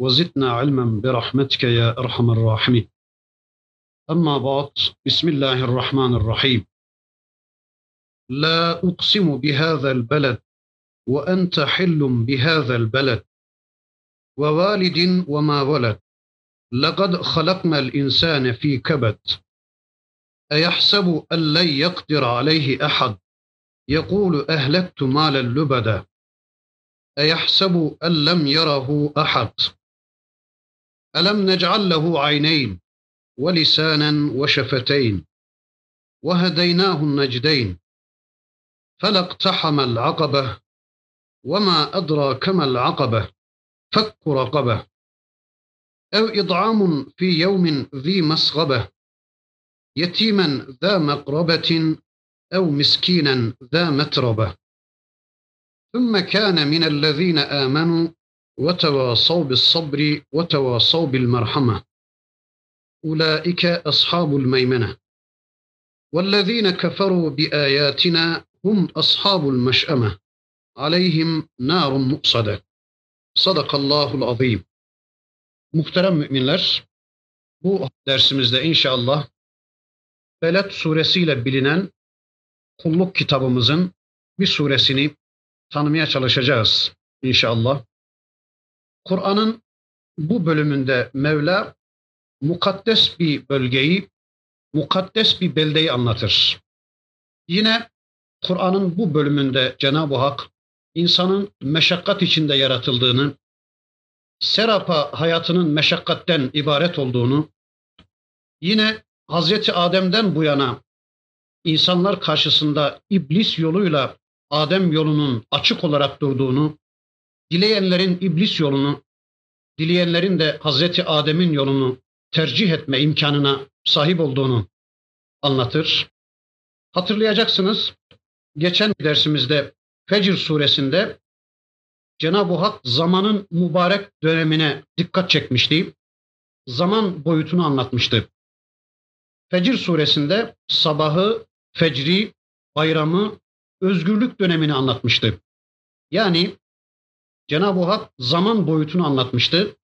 وزدنا علما برحمتك يا أرحم الراحمين. أما بعد بسم الله الرحمن الرحيم. لا أقسم بهذا البلد وأنت حل بهذا البلد. ووالد وما ولد. لقد خلقنا الإنسان في كبد. أيحسب أن لن يقدر عليه أحد؟ يقول أهلكت مالا لبدا. أيحسب أن لم يره أحد؟ ألم نجعل له عينين ولسانا وشفتين وهديناه النجدين فلا اقتحم العقبة وما أدراك ما العقبة فك رقبة أو إطعام في يوم ذي مسغبة يتيما ذا مقربة أو مسكينا ذا متربة ثم كان من الذين آمنوا وتواصوا بالصبر وتواصوا بالمرحمة أولئك أصحاب الميمنة والذين كفروا بآياتنا هم أصحاب المشأمة عليهم نار مؤصدة Sadakallahul azim. Muhterem müminler, bu dersimizde inşallah Beled suresiyle bilinen kulluk kitabımızın bir suresini tanımaya çalışacağız inşallah. Kur'an'ın bu bölümünde Mevla mukaddes bir bölgeyi, mukaddes bir beldeyi anlatır. Yine Kur'an'ın bu bölümünde Cenab-ı Hak insanın meşakkat içinde yaratıldığını, serapa hayatının meşakkatten ibaret olduğunu, yine Hazreti Adem'den bu yana insanlar karşısında iblis yoluyla Adem yolunun açık olarak durduğunu, dileyenlerin iblis yolunu, dileyenlerin de Hazreti Adem'in yolunu tercih etme imkanına sahip olduğunu anlatır. Hatırlayacaksınız, geçen dersimizde Fecr suresinde Cenab-ı Hak zamanın mübarek dönemine dikkat çekmişti. Zaman boyutunu anlatmıştı. Fecr suresinde sabahı, fecri, bayramı, özgürlük dönemini anlatmıştı. Yani Cenab-ı Hak zaman boyutunu anlatmıştı.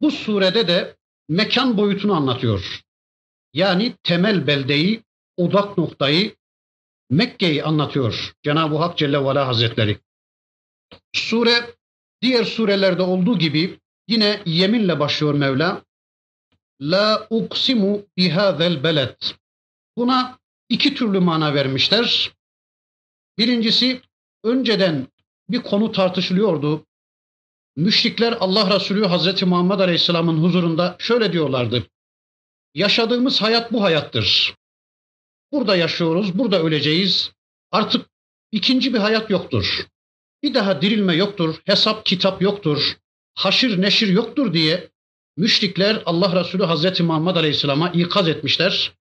Bu surede de mekan boyutunu anlatıyor. Yani temel beldeyi, odak noktayı, Mekke'yi anlatıyor Cenab-ı Hak Celle ve Ala Hazretleri. Sure diğer surelerde olduğu gibi yine yeminle başlıyor Mevla. La uksimu bihazel beled. Buna iki türlü mana vermişler. Birincisi önceden bir konu tartışılıyordu. Müşrikler Allah Resulü Hazreti Muhammed Aleyhisselam'ın huzurunda şöyle diyorlardı. Yaşadığımız hayat bu hayattır. Burada yaşıyoruz, burada öleceğiz. Artık ikinci bir hayat yoktur. Bir daha dirilme yoktur, hesap kitap yoktur, haşir neşir yoktur diye müşrikler Allah Resulü Hazreti Muhammed Aleyhisselam'a ikaz etmişler.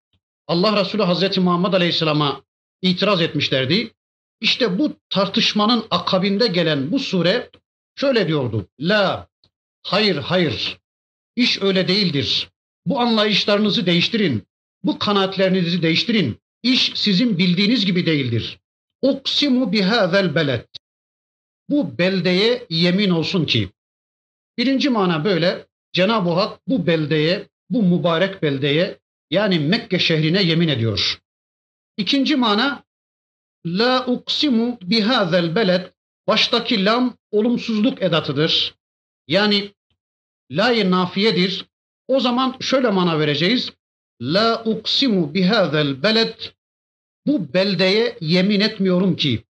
Allah Resulü Hazreti Muhammed Aleyhisselam'a itiraz etmişlerdi. İşte bu tartışmanın akabinde gelen bu sure şöyle diyordu. La, hayır hayır, iş öyle değildir. Bu anlayışlarınızı değiştirin. Bu kanaatlerinizi değiştirin. İş sizin bildiğiniz gibi değildir. Uksimu bihazel beled. Bu beldeye yemin olsun ki. Birinci mana böyle. Cenab-ı Hak bu beldeye, bu mübarek beldeye yani Mekke şehrine yemin ediyor. İkinci mana La uksimu bihazel beled baştaki lam olumsuzluk edatıdır. Yani la nafiyedir. O zaman şöyle mana vereceğiz. La uksimu bihazel beled bu beldeye yemin etmiyorum ki.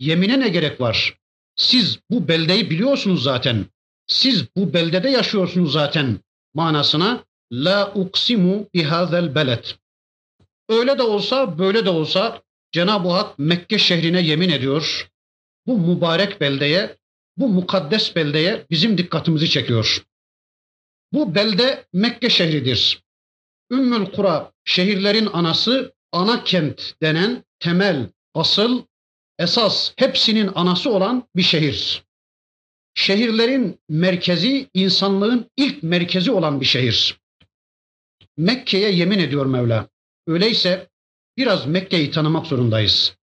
Yemine ne gerek var? Siz bu beldeyi biliyorsunuz zaten. Siz bu beldede yaşıyorsunuz zaten manasına la uksimu bihazel beled. Öyle de olsa böyle de olsa Cenab-ı Hak Mekke şehrine yemin ediyor. Bu mübarek beldeye, bu mukaddes beldeye bizim dikkatimizi çekiyor. Bu belde Mekke şehridir. Ümmül Kura şehirlerin anası ana kent denen temel, asıl, esas hepsinin anası olan bir şehir. Şehirlerin merkezi insanlığın ilk merkezi olan bir şehir. Mekke'ye yemin ediyor Mevla. Öyleyse biraz Mekke'yi tanımak zorundayız.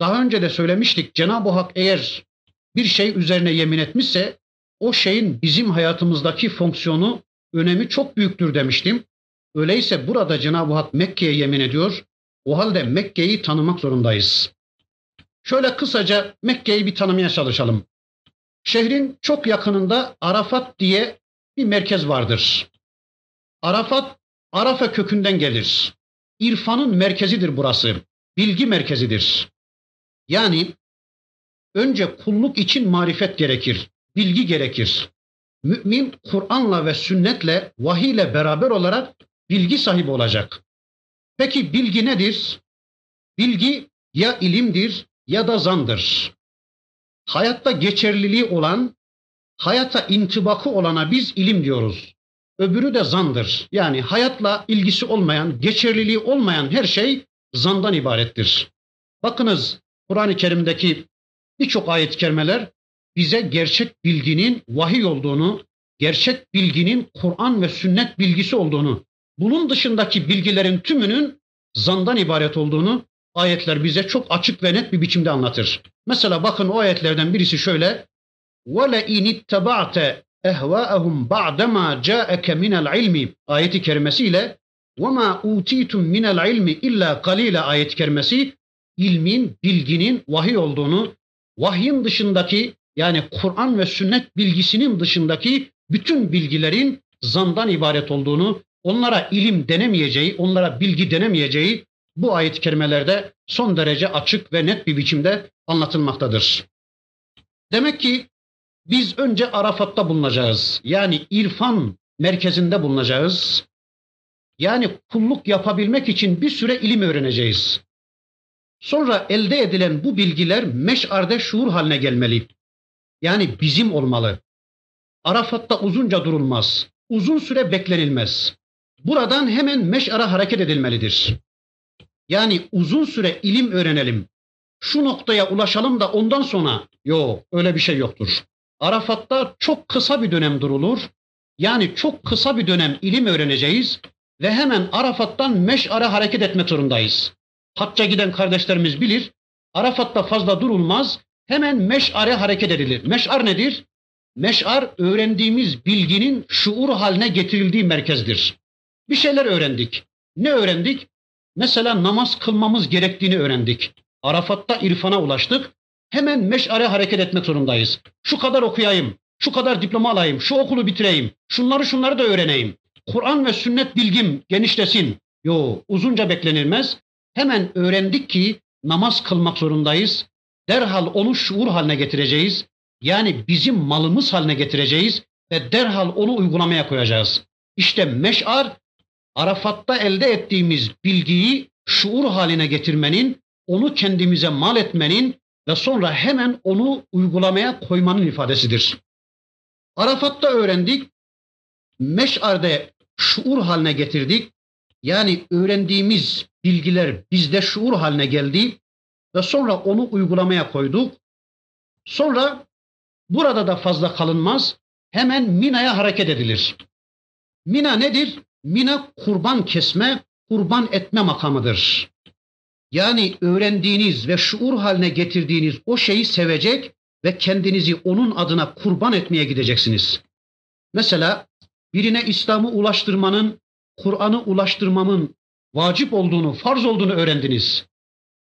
Daha önce de söylemiştik Cenab-ı Hak eğer bir şey üzerine yemin etmişse o şeyin bizim hayatımızdaki fonksiyonu, önemi çok büyüktür demiştim. Öyleyse burada Cenab-ı Hak Mekke'ye yemin ediyor. O halde Mekke'yi tanımak zorundayız. Şöyle kısaca Mekke'yi bir tanımaya çalışalım. Şehrin çok yakınında Arafat diye bir merkez vardır. Arafat, Arafa kökünden gelir. İrfanın merkezidir burası. Bilgi merkezidir. Yani önce kulluk için marifet gerekir, bilgi gerekir. Mümin Kur'an'la ve sünnetle, vahiy ile beraber olarak bilgi sahibi olacak. Peki bilgi nedir? Bilgi ya ilimdir ya da zandır. Hayatta geçerliliği olan, hayata intibakı olana biz ilim diyoruz. Öbürü de zandır. Yani hayatla ilgisi olmayan, geçerliliği olmayan her şey zandan ibarettir. Bakınız Kur'an-ı Kerim'deki birçok ayet-i kerimeler bize gerçek bilginin vahiy olduğunu, gerçek bilginin Kur'an ve sünnet bilgisi olduğunu, bunun dışındaki bilgilerin tümünün zandan ibaret olduğunu ayetler bize çok açık ve net bir biçimde anlatır. Mesela bakın o ayetlerden birisi şöyle: وَلَاِنِ اتَّبَعْتَ اَهْوَاءَهُمْ بَعْدَمَا جَاءَكَ مِنَ الْعِلْمِ ayeti kerimesiyle وَمَا اُوْتِيتُمْ مِنَ الْعِلْمِ اِلَّا قَلِيلَ ayet kerimesi ilmin, bilginin vahiy olduğunu, vahyin dışındaki yani Kur'an ve sünnet bilgisinin dışındaki bütün bilgilerin zandan ibaret olduğunu, onlara ilim denemeyeceği, onlara bilgi denemeyeceği bu ayet-i kerimelerde son derece açık ve net bir biçimde anlatılmaktadır. Demek ki biz önce Arafat'ta bulunacağız. Yani irfan merkezinde bulunacağız. Yani kulluk yapabilmek için bir süre ilim öğreneceğiz. Sonra elde edilen bu bilgiler meş'arde şuur haline gelmeli. Yani bizim olmalı. Arafat'ta uzunca durulmaz. Uzun süre beklenilmez. Buradan hemen meş'ara hareket edilmelidir. Yani uzun süre ilim öğrenelim. Şu noktaya ulaşalım da ondan sonra yok öyle bir şey yoktur. Arafat'ta çok kısa bir dönem durulur. Yani çok kısa bir dönem ilim öğreneceğiz ve hemen Arafat'tan meş'ara hareket etme zorundayız. Hacca giden kardeşlerimiz bilir. Arafat'ta fazla durulmaz. Hemen meş'are hareket edilir. Meş'ar nedir? Meş'ar öğrendiğimiz bilginin şuur haline getirildiği merkezdir. Bir şeyler öğrendik. Ne öğrendik? Mesela namaz kılmamız gerektiğini öğrendik. Arafat'ta irfana ulaştık. Hemen meş'are hareket etmek zorundayız. Şu kadar okuyayım, şu kadar diploma alayım, şu okulu bitireyim, şunları şunları da öğreneyim. Kur'an ve sünnet bilgim genişlesin. Yo, uzunca beklenilmez. Hemen öğrendik ki namaz kılmak zorundayız. Derhal onu şuur haline getireceğiz. Yani bizim malımız haline getireceğiz ve derhal onu uygulamaya koyacağız. İşte meş'ar Arafat'ta elde ettiğimiz bilgiyi şuur haline getirmenin, onu kendimize mal etmenin ve sonra hemen onu uygulamaya koymanın ifadesidir. Arafat'ta öğrendik, meş'arde şuur haline getirdik. Yani öğrendiğimiz bilgiler bizde şuur haline geldi ve sonra onu uygulamaya koyduk. Sonra burada da fazla kalınmaz. Hemen Mina'ya hareket edilir. Mina nedir? Mina kurban kesme, kurban etme makamıdır. Yani öğrendiğiniz ve şuur haline getirdiğiniz o şeyi sevecek ve kendinizi onun adına kurban etmeye gideceksiniz. Mesela birine İslam'ı ulaştırmanın, Kur'an'ı ulaştırmamın vacip olduğunu, farz olduğunu öğrendiniz.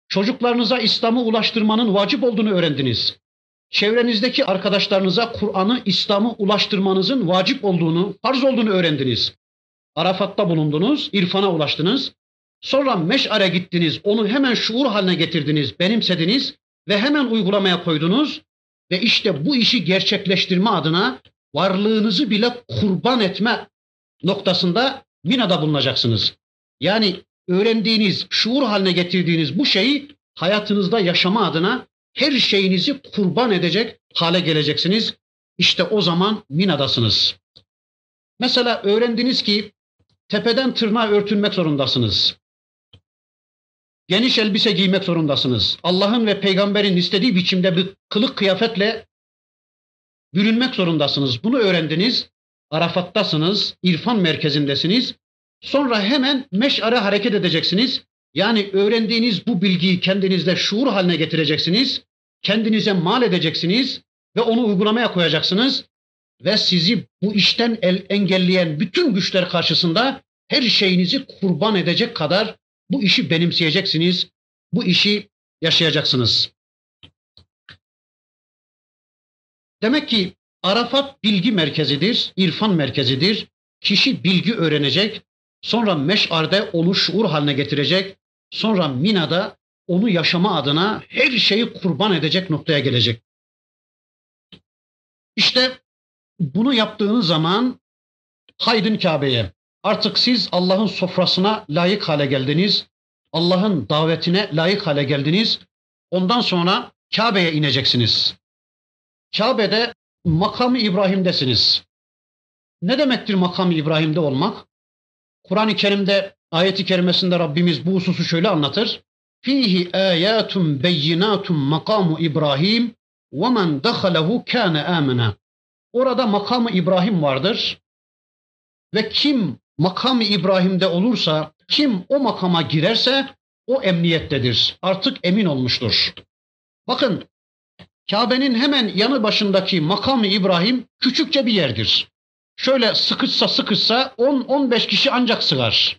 Çocuklarınıza İslam'ı ulaştırmanın vacip olduğunu öğrendiniz. Çevrenizdeki arkadaşlarınıza Kur'an'ı, İslam'ı ulaştırmanızın vacip olduğunu, farz olduğunu öğrendiniz. Arafat'ta bulundunuz, irfana ulaştınız. Sonra meş'are gittiniz, onu hemen şuur haline getirdiniz, benimsediniz ve hemen uygulamaya koydunuz. Ve işte bu işi gerçekleştirme adına varlığınızı bile kurban etme noktasında Mina'da bulunacaksınız. Yani öğrendiğiniz, şuur haline getirdiğiniz bu şeyi hayatınızda yaşama adına her şeyinizi kurban edecek hale geleceksiniz. İşte o zaman Mina'dasınız. Mesela öğrendiniz ki tepeden tırnağa örtünmek zorundasınız. Geniş elbise giymek zorundasınız. Allah'ın ve peygamberin istediği biçimde bir kılık kıyafetle bürünmek zorundasınız. Bunu öğrendiniz. Arafat'tasınız, irfan merkezindesiniz. Sonra hemen meş'are hareket edeceksiniz. Yani öğrendiğiniz bu bilgiyi kendinizde şuur haline getireceksiniz. Kendinize mal edeceksiniz ve onu uygulamaya koyacaksınız. Ve sizi bu işten el engelleyen bütün güçler karşısında her şeyinizi kurban edecek kadar bu işi benimseyeceksiniz. Bu işi yaşayacaksınız. Demek ki Arafat bilgi merkezidir, irfan merkezidir. Kişi bilgi öğrenecek, sonra meş'arde onu şuur haline getirecek, sonra Mina'da onu yaşama adına her şeyi kurban edecek noktaya gelecek. İşte bunu yaptığınız zaman haydın Kabe'ye. Artık siz Allah'ın sofrasına layık hale geldiniz. Allah'ın davetine layık hale geldiniz. Ondan sonra Kabe'ye ineceksiniz. Kabe'de makamı İbrahim'desiniz. Ne demektir makamı İbrahim'de olmak? Kur'an-ı Kerim'de ayeti kerimesinde Rabbimiz bu hususu şöyle anlatır. Fihi ayatun beyinatun makamu İbrahim ve men dahalehu kâne amena. Orada makamı İbrahim vardır. Ve kim makamı İbrahim'de olursa, kim o makama girerse o emniyettedir. Artık emin olmuştur. Bakın Kabe'nin hemen yanı başındaki makamı İbrahim küçükçe bir yerdir. Şöyle sıkışsa sıkışsa 10-15 kişi ancak sığar.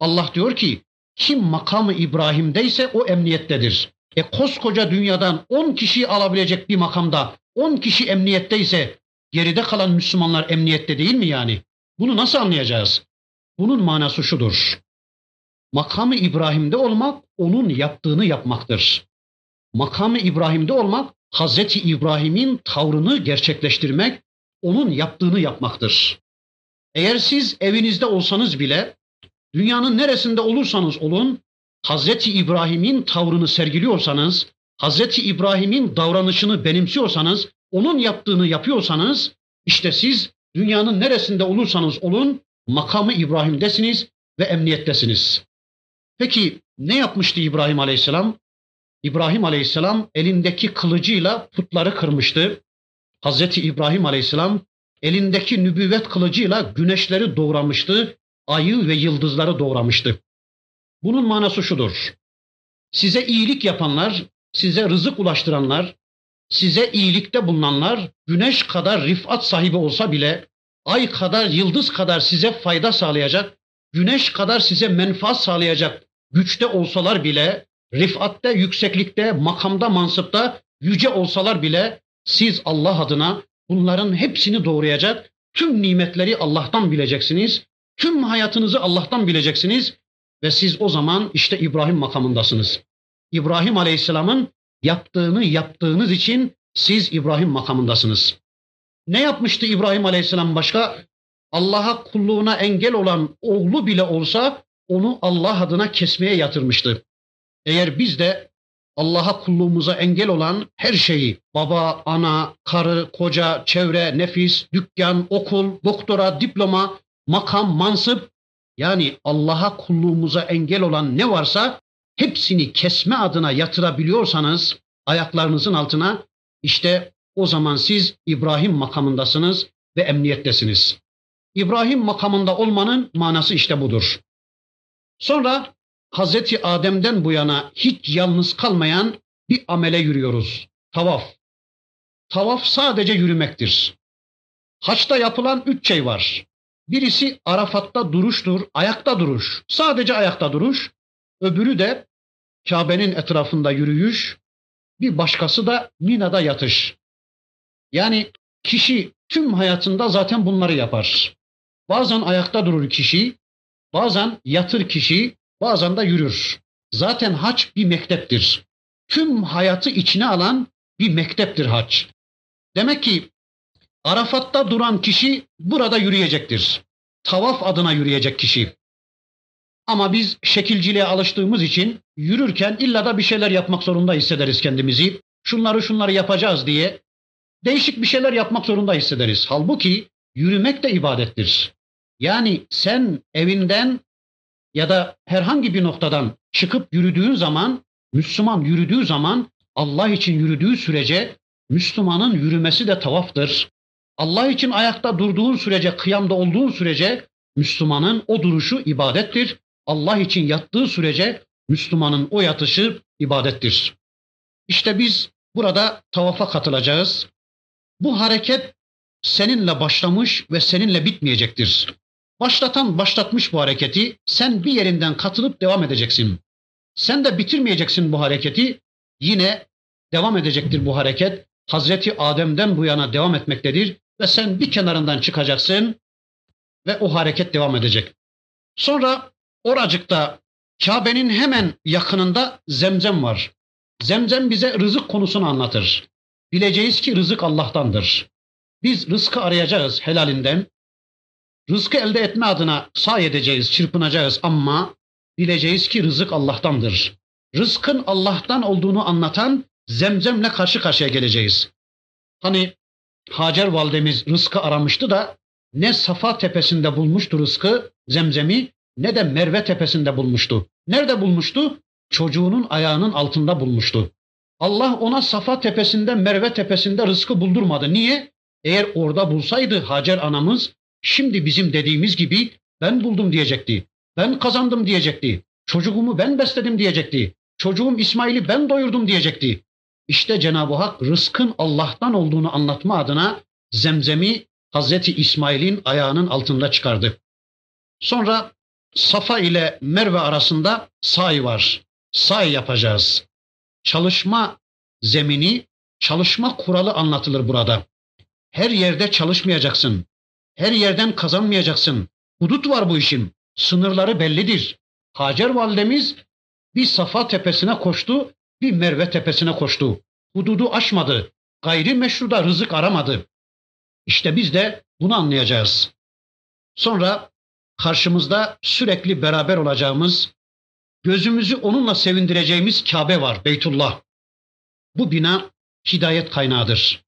Allah diyor ki kim makamı İbrahim'deyse o emniyettedir. E koskoca dünyadan 10 kişi alabilecek bir makamda 10 kişi emniyetteyse geride kalan Müslümanlar emniyette değil mi yani? Bunu nasıl anlayacağız? Bunun manası şudur. Makamı İbrahim'de olmak onun yaptığını yapmaktır. Makamı İbrahim'de olmak Hazreti İbrahim'in tavrını gerçekleştirmek, onun yaptığını yapmaktır. Eğer siz evinizde olsanız bile, dünyanın neresinde olursanız olun, Hazreti İbrahim'in tavrını sergiliyorsanız, Hazreti İbrahim'in davranışını benimsiyorsanız, onun yaptığını yapıyorsanız, işte siz dünyanın neresinde olursanız olun, makamı İbrahim'desiniz ve emniyettesiniz. Peki ne yapmıştı İbrahim Aleyhisselam? İbrahim Aleyhisselam elindeki kılıcıyla putları kırmıştı. Hazreti İbrahim Aleyhisselam elindeki nübüvvet kılıcıyla güneşleri doğramıştı, ayı ve yıldızları doğramıştı. Bunun manası şudur. Size iyilik yapanlar, size rızık ulaştıranlar, size iyilikte bulunanlar güneş kadar rifat sahibi olsa bile, ay kadar, yıldız kadar size fayda sağlayacak, güneş kadar size menfaat sağlayacak güçte olsalar bile rifatte, yükseklikte, makamda, mansıpta yüce olsalar bile siz Allah adına bunların hepsini doğrayacak, tüm nimetleri Allah'tan bileceksiniz, tüm hayatınızı Allah'tan bileceksiniz ve siz o zaman işte İbrahim makamındasınız. İbrahim Aleyhisselam'ın yaptığını yaptığınız için siz İbrahim makamındasınız. Ne yapmıştı İbrahim Aleyhisselam başka? Allah'a kulluğuna engel olan oğlu bile olsa onu Allah adına kesmeye yatırmıştı. Eğer biz de Allah'a kulluğumuza engel olan her şeyi, baba, ana, karı, koca, çevre, nefis, dükkan, okul, doktora, diploma, makam, mansıp, yani Allah'a kulluğumuza engel olan ne varsa hepsini kesme adına yatırabiliyorsanız ayaklarınızın altına işte o zaman siz İbrahim makamındasınız ve emniyettesiniz. İbrahim makamında olmanın manası işte budur. Sonra Hazreti Adem'den bu yana hiç yalnız kalmayan bir amele yürüyoruz. Tavaf. Tavaf sadece yürümektir. Haçta yapılan üç şey var. Birisi Arafat'ta duruştur, ayakta duruş. Sadece ayakta duruş. Öbürü de Kabe'nin etrafında yürüyüş. Bir başkası da Mina'da yatış. Yani kişi tüm hayatında zaten bunları yapar. Bazen ayakta durur kişi, bazen yatır kişi, bazen de yürür. Zaten haç bir mekteptir. Tüm hayatı içine alan bir mekteptir haç. Demek ki Arafat'ta duran kişi burada yürüyecektir. Tavaf adına yürüyecek kişi. Ama biz şekilciliğe alıştığımız için yürürken illa da bir şeyler yapmak zorunda hissederiz kendimizi. Şunları şunları yapacağız diye değişik bir şeyler yapmak zorunda hissederiz. Halbuki yürümek de ibadettir. Yani sen evinden ya da herhangi bir noktadan çıkıp yürüdüğün zaman, Müslüman yürüdüğü zaman Allah için yürüdüğü sürece Müslümanın yürümesi de tavaftır. Allah için ayakta durduğun sürece, kıyamda olduğun sürece Müslümanın o duruşu ibadettir. Allah için yattığı sürece Müslümanın o yatışı ibadettir. İşte biz burada tavafa katılacağız. Bu hareket seninle başlamış ve seninle bitmeyecektir. Başlatan başlatmış bu hareketi. Sen bir yerinden katılıp devam edeceksin. Sen de bitirmeyeceksin bu hareketi. Yine devam edecektir bu hareket. Hazreti Adem'den bu yana devam etmektedir ve sen bir kenarından çıkacaksın ve o hareket devam edecek. Sonra oracıkta Kabe'nin hemen yakınında zemzem var. Zemzem bize rızık konusunu anlatır. Bileceğiz ki rızık Allah'tandır. Biz rızkı arayacağız helalinden. Rızkı elde etme adına say edeceğiz, çırpınacağız ama bileceğiz ki rızık Allah'tandır. Rızkın Allah'tan olduğunu anlatan zemzemle karşı karşıya geleceğiz. Hani Hacer validemiz rızkı aramıştı da ne Safa tepesinde bulmuştu rızkı, zemzemi, ne de Merve tepesinde bulmuştu. Nerede bulmuştu? Çocuğunun ayağının altında bulmuştu. Allah ona Safa tepesinde, Merve tepesinde rızkı buldurmadı. Niye? Eğer orada bulsaydı Hacer anamız şimdi bizim dediğimiz gibi ben buldum diyecekti. Ben kazandım diyecekti. Çocuğumu ben besledim diyecekti. Çocuğum İsmail'i ben doyurdum diyecekti. İşte Cenab-ı Hak rızkın Allah'tan olduğunu anlatma adına zemzemi Hazreti İsmail'in ayağının altında çıkardı. Sonra Safa ile Merve arasında say var. Say yapacağız. Çalışma zemini, çalışma kuralı anlatılır burada. Her yerde çalışmayacaksın. Her yerden kazanmayacaksın. Hudut var bu işin. Sınırları bellidir. Hacer validemiz bir Safa tepesine koştu, bir Merve tepesine koştu. Hududu aşmadı. Gayri meşruda rızık aramadı. İşte biz de bunu anlayacağız. Sonra karşımızda sürekli beraber olacağımız, gözümüzü onunla sevindireceğimiz Kabe var, Beytullah. Bu bina hidayet kaynağıdır.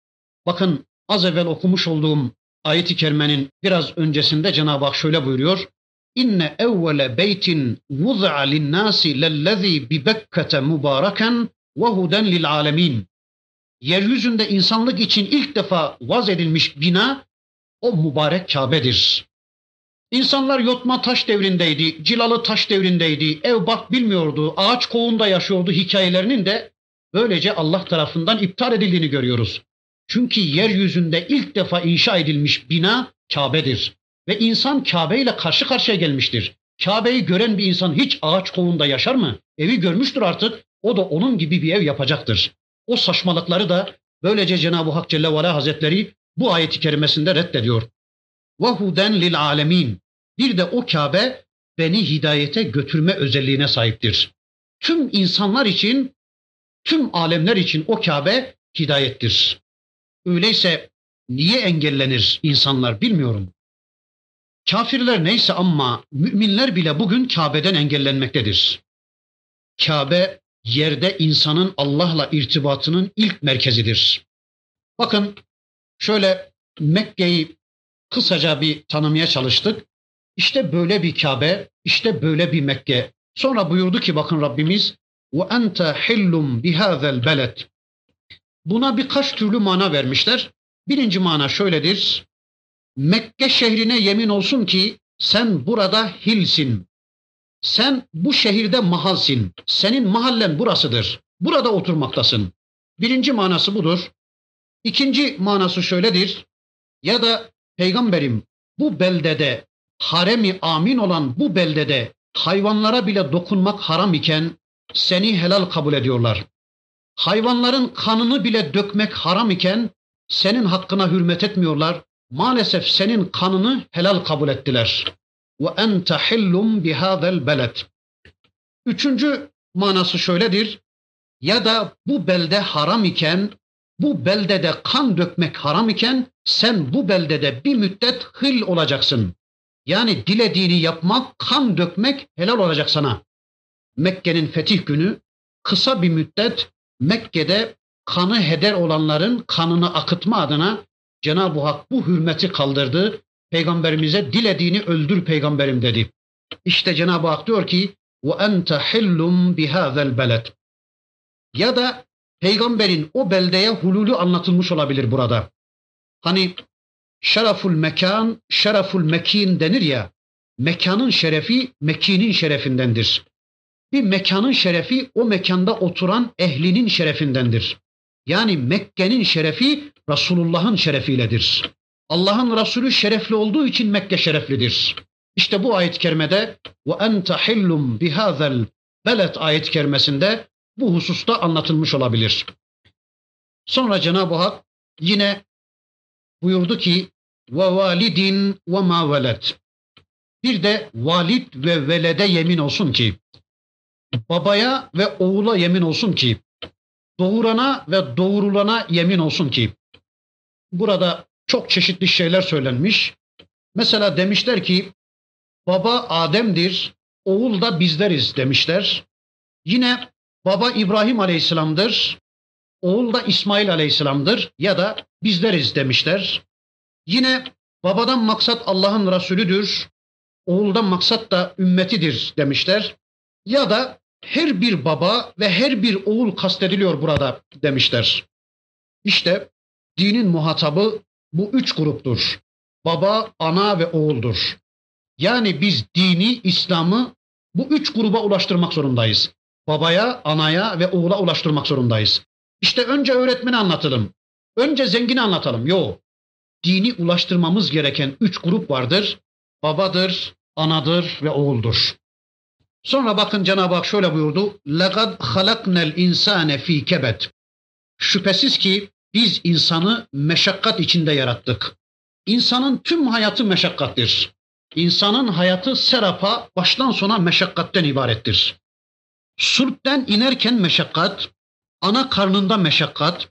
Bakın az evvel okumuş olduğum ayet-i kerimenin biraz öncesinde Cenab-ı Hak şöyle buyuruyor. İnne evvele beytin vuz'a linnâsi lellezî bi Bekkete mübareken ve huden lil alemin. Yeryüzünde insanlık için ilk defa vaz edilmiş bina o mübarek Kabe'dir. İnsanlar yotma taş devrindeydi, cilalı taş devrindeydi, ev bak bilmiyordu, ağaç kovuğunda yaşıyordu hikayelerinin de böylece Allah tarafından iptal edildiğini görüyoruz. Çünkü yeryüzünde ilk defa inşa edilmiş bina Kabe'dir. Ve insan Kabe ile karşı karşıya gelmiştir. Kabe'yi gören bir insan hiç ağaç kovunda yaşar mı? Evi görmüştür artık. O da onun gibi bir ev yapacaktır. O saçmalıkları da böylece Cenab-ı Hak Celle ve Hazretleri bu ayeti kerimesinde reddediyor. Ve huden lil alemin. Bir de o Kabe beni hidayete götürme özelliğine sahiptir. Tüm insanlar için, tüm alemler için o Kabe hidayettir. Öyleyse niye engellenir insanlar bilmiyorum. Kafirler neyse ama müminler bile bugün Kabe'den engellenmektedir. Kabe yerde insanın Allah'la irtibatının ilk merkezidir. Bakın şöyle Mekke'yi kısaca bir tanımaya çalıştık. İşte böyle bir Kabe, işte böyle bir Mekke. Sonra buyurdu ki bakın Rabbimiz ve ente hillum bihazel beled. Buna birkaç türlü mana vermişler. Birinci mana şöyledir. Mekke şehrine yemin olsun ki sen burada hilsin. Sen bu şehirde mahalsin. Senin mahallen burasıdır. Burada oturmaktasın. Birinci manası budur. İkinci manası şöyledir. Ya da peygamberim bu beldede haremi amin olan bu beldede hayvanlara bile dokunmak haram iken seni helal kabul ediyorlar. Hayvanların kanını bile dökmek haram iken senin hakkına hürmet etmiyorlar. Maalesef senin kanını helal kabul ettiler. Ve ente hillum bihadel beled. Üçüncü manası şöyledir. Ya da bu belde haram iken, bu beldede kan dökmek haram iken sen bu beldede bir müddet hıl olacaksın. Yani dilediğini yapmak, kan dökmek helal olacak sana. Mekke'nin fetih günü kısa bir müddet Mekke'de kanı heder olanların kanını akıtma adına Cenab-ı Hak bu hürmeti kaldırdı Peygamberimize dilediğini öldür peygamberim dedi. İşte Cenab-ı Hak diyor ki ve ente hillum bihâzel beled. Ya da peygamberin o beldeye hululü anlatılmış olabilir burada. Hani şereful mekan, şereful mekin denir ya. Mekanın şerefi mekinin şerefindendir. Bir mekanın şerefi o mekanda oturan ehlinin şerefindendir. Yani Mekke'nin şerefi Resulullah'ın şerefiyledir. Allah'ın Resulü şerefli olduğu için Mekke şereflidir. İşte bu ayet-i kerimede ve ente hillum bihazel ayet-i kerimesinde bu hususta anlatılmış olabilir. Sonra Cenab-ı Hak yine buyurdu ki ve validin ve ma veled. Bir de valid ve velede yemin olsun ki babaya ve oğula yemin olsun ki doğurana ve doğurulana yemin olsun ki burada çok çeşitli şeyler söylenmiş. Mesela demişler ki baba Adem'dir, oğul da bizleriz demişler. Yine baba İbrahim Aleyhisselam'dır, oğul da İsmail Aleyhisselam'dır ya da bizleriz demişler. Yine babadan maksat Allah'ın Resulüdür, oğuldan maksat da ümmetidir demişler. Ya da her bir baba ve her bir oğul kastediliyor burada demişler. İşte dinin muhatabı bu üç gruptur. Baba, ana ve oğuldur. Yani biz dini, İslam'ı bu üç gruba ulaştırmak zorundayız. Babaya, anaya ve oğula ulaştırmak zorundayız. İşte önce öğretmeni anlatalım. Önce zengini anlatalım. Yok. Dini ulaştırmamız gereken üç grup vardır. Babadır, anadır ve oğuldur. Sonra bakın Cenab-ı Hak şöyle buyurdu. لَقَدْ خَلَقْنَا الْاِنْسَانَ ف۪ي kebet. Şüphesiz ki biz insanı meşakkat içinde yarattık. İnsanın tüm hayatı meşakkattir. İnsanın hayatı serapa baştan sona meşakkatten ibarettir. Sulpten inerken meşakkat, ana karnında meşakkat,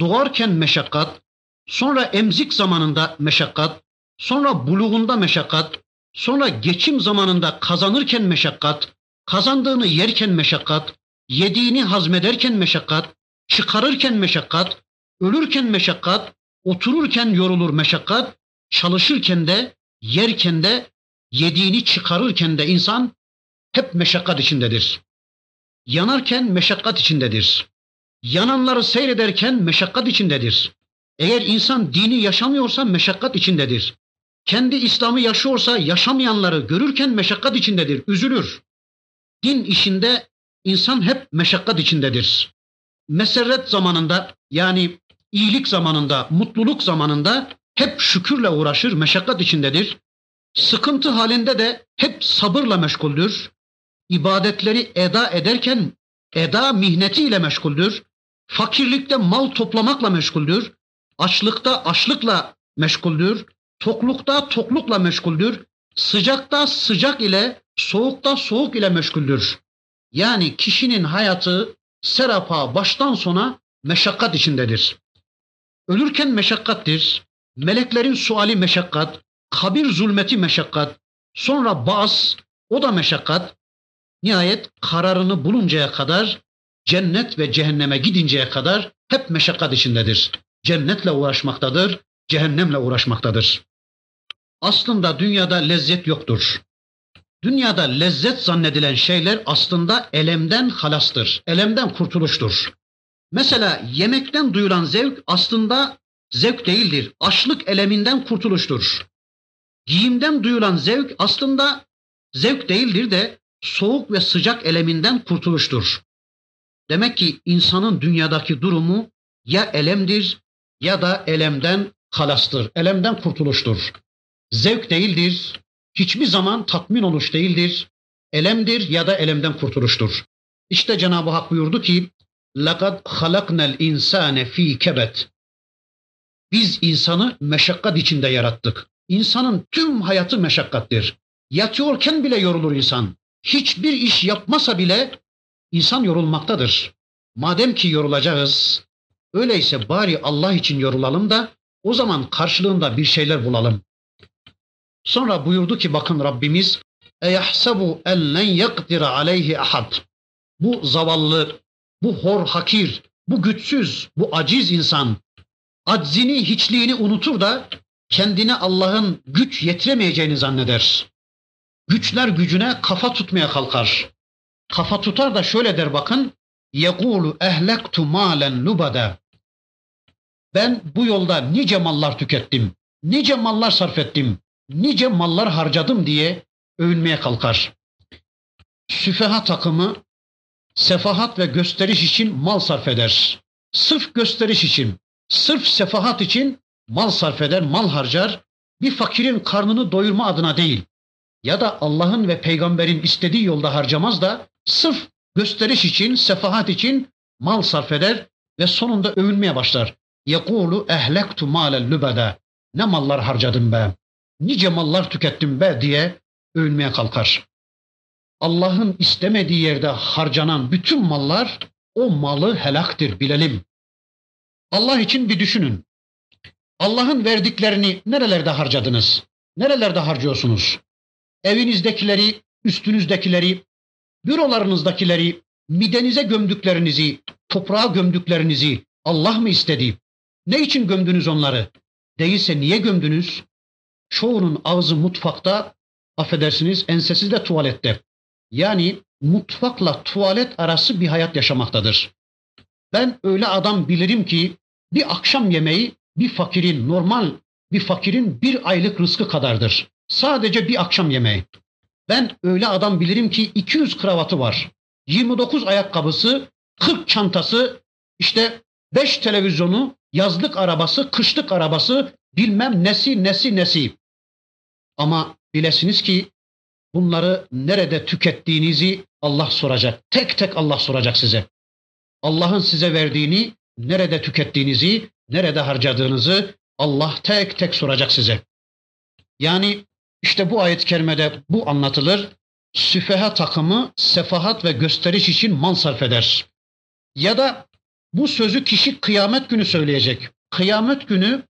doğarken meşakkat, sonra emzik zamanında meşakkat, sonra buluğunda meşakkat, sonra geçim zamanında kazanırken meşakkat, kazandığını yerken meşakkat, yediğini hazmederken meşakkat, çıkarırken meşakkat, ölürken meşakkat, otururken yorulur meşakkat, çalışırken de, yerken de, yediğini çıkarırken de insan hep meşakkat içindedir. Yanarken meşakkat içindedir. Yananları seyrederken meşakkat içindedir. Eğer insan dini yaşamıyorsa meşakkat içindedir. Kendi İslam'ı yaşıyorsa yaşamayanları görürken meşakkat içindedir, üzülür. Din işinde insan hep meşakkat içindedir. Meserret zamanında yani iyilik zamanında, mutluluk zamanında hep şükürle uğraşır, meşakkat içindedir. Sıkıntı halinde de hep sabırla meşguldür. İbadetleri eda ederken eda mihnetiyle meşguldür. Fakirlikte mal toplamakla meşguldür. Açlıkta açlıkla meşguldür. Toklukta toklukla meşguldür. Sıcakta sıcak ile, soğukta soğuk ile meşguldür. Yani kişinin hayatı serapa baştan sona meşakkat içindedir. Ölürken meşakkattir. Meleklerin suali meşakkat. Kabir zulmeti meşakkat. Sonra baz, o da meşakkat. Nihayet kararını buluncaya kadar, cennet ve cehenneme gidinceye kadar hep meşakkat içindedir. Cennetle uğraşmaktadır, cehennemle uğraşmaktadır. Aslında dünyada lezzet yoktur. Dünyada lezzet zannedilen şeyler aslında elemden halastır, elemden kurtuluştur. Mesela yemekten duyulan zevk aslında zevk değildir. Açlık eleminden kurtuluştur. Giyimden duyulan zevk aslında zevk değildir de soğuk ve sıcak eleminden kurtuluştur. Demek ki insanın dünyadaki durumu ya elemdir ya da elemden halastır, elemden kurtuluştur Zevk değildir, hiçbir zaman tatmin oluş değildir, elemdir ya da elemden kurtuluştur. İşte Cenab-ı Hak buyurdu ki لَقَدْ خَلَقْنَا الْاِنْسَانَ ف۪ي kebet. Biz insanı meşakkat içinde yarattık. İnsanın tüm hayatı meşakkattir. Yatıyorken bile yorulur insan. Hiçbir iş yapmasa bile insan yorulmaktadır. Madem ki yorulacağız, öyleyse bari Allah için yorulalım da o zaman karşılığında bir şeyler bulalım. Sonra buyurdu ki bakın Rabbimiz اَيَحْسَبُ اَنْ لَنْ يَقْدِرَ عَلَيْهِ ahad. Bu zavallı, bu hor hakir, bu güçsüz, bu aciz insan aczini, hiçliğini unutur da kendine Allah'ın güç yetiremeyeceğini zanneder. Güçler gücüne kafa tutmaya kalkar. Kafa tutar da şöyle der bakın. يَقُولُ اَهْلَكْتُ مَالًا لُبَدًا Ben bu yolda nice mallar tükettim, nice mallar sarf ettim, nice mallar harcadım diye övünmeye kalkar. Süfeha takımı sefahat ve gösteriş için mal sarf eder. Sırf gösteriş için, sırf sefahat için mal sarf eder, mal harcar. Bir fakirin karnını doyurma adına değil ya da Allah'ın ve peygamberin istediği yolda harcamaz da sırf gösteriş için, sefahat için mal sarf eder ve sonunda övünmeye başlar. Yekulu ehlektu malen lübeda. Ne mallar harcadım be, nice mallar tükettim be diye övünmeye kalkar. Allah'ın istemediği yerde harcanan bütün mallar o malı helaktır bilelim. Allah için bir düşünün. Allah'ın verdiklerini nerelerde harcadınız? Nerelerde harcıyorsunuz? Evinizdekileri, üstünüzdekileri, bürolarınızdakileri, midenize gömdüklerinizi, toprağa gömdüklerinizi Allah mı istedi? Ne için gömdünüz onları? Değilse niye gömdünüz? Çoğunun ağzı mutfakta, affedersiniz ensesi de tuvalette. Yani mutfakla tuvalet arası bir hayat yaşamaktadır. Ben öyle adam bilirim ki bir akşam yemeği bir fakirin normal bir fakirin bir aylık rızkı kadardır. Sadece bir akşam yemeği. Ben öyle adam bilirim ki 200 kravatı var. 29 ayakkabısı, 40 çantası, işte 5 televizyonu, yazlık arabası, kışlık arabası, bilmem nesi nesi nesi. Ama bilesiniz ki bunları nerede tükettiğinizi Allah soracak. Tek tek Allah soracak size. Allah'ın size verdiğini nerede tükettiğinizi, nerede harcadığınızı Allah tek tek soracak size. Yani işte bu ayet-i kerimede bu anlatılır. Süfeha takımı sefahat ve gösteriş için mal sarf eder. Ya da bu sözü kişi kıyamet günü söyleyecek. Kıyamet günü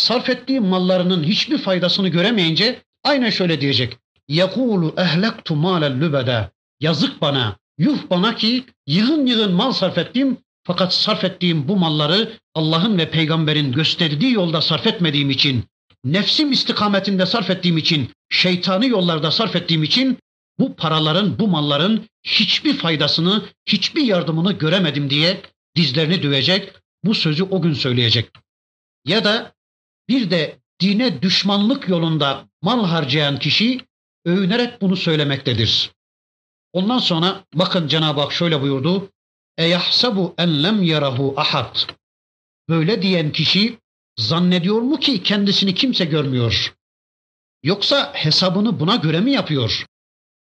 sarf ettiği mallarının hiçbir faydasını göremeyince aynen şöyle diyecek. Yekulu ehlektu malen lübeda. Yazık bana, yuh bana ki yığın yığın mal sarf ettim fakat sarf ettiğim bu malları Allah'ın ve peygamberin gösterdiği yolda sarf etmediğim için, nefsim istikametinde sarf ettiğim için, şeytani yollarda sarf ettiğim için bu paraların, bu malların hiçbir faydasını, hiçbir yardımını göremedim diye dizlerini dövecek, bu sözü o gün söyleyecek. Ya da bir de dine düşmanlık yolunda mal harcayan kişi övünerek bunu söylemektedir. Ondan sonra bakın Cenab-ı Hak şöyle buyurdu. Eyahsabu en lem yarahu ahad. Böyle diyen kişi zannediyor mu ki kendisini kimse görmüyor? Yoksa hesabını buna göre mi yapıyor?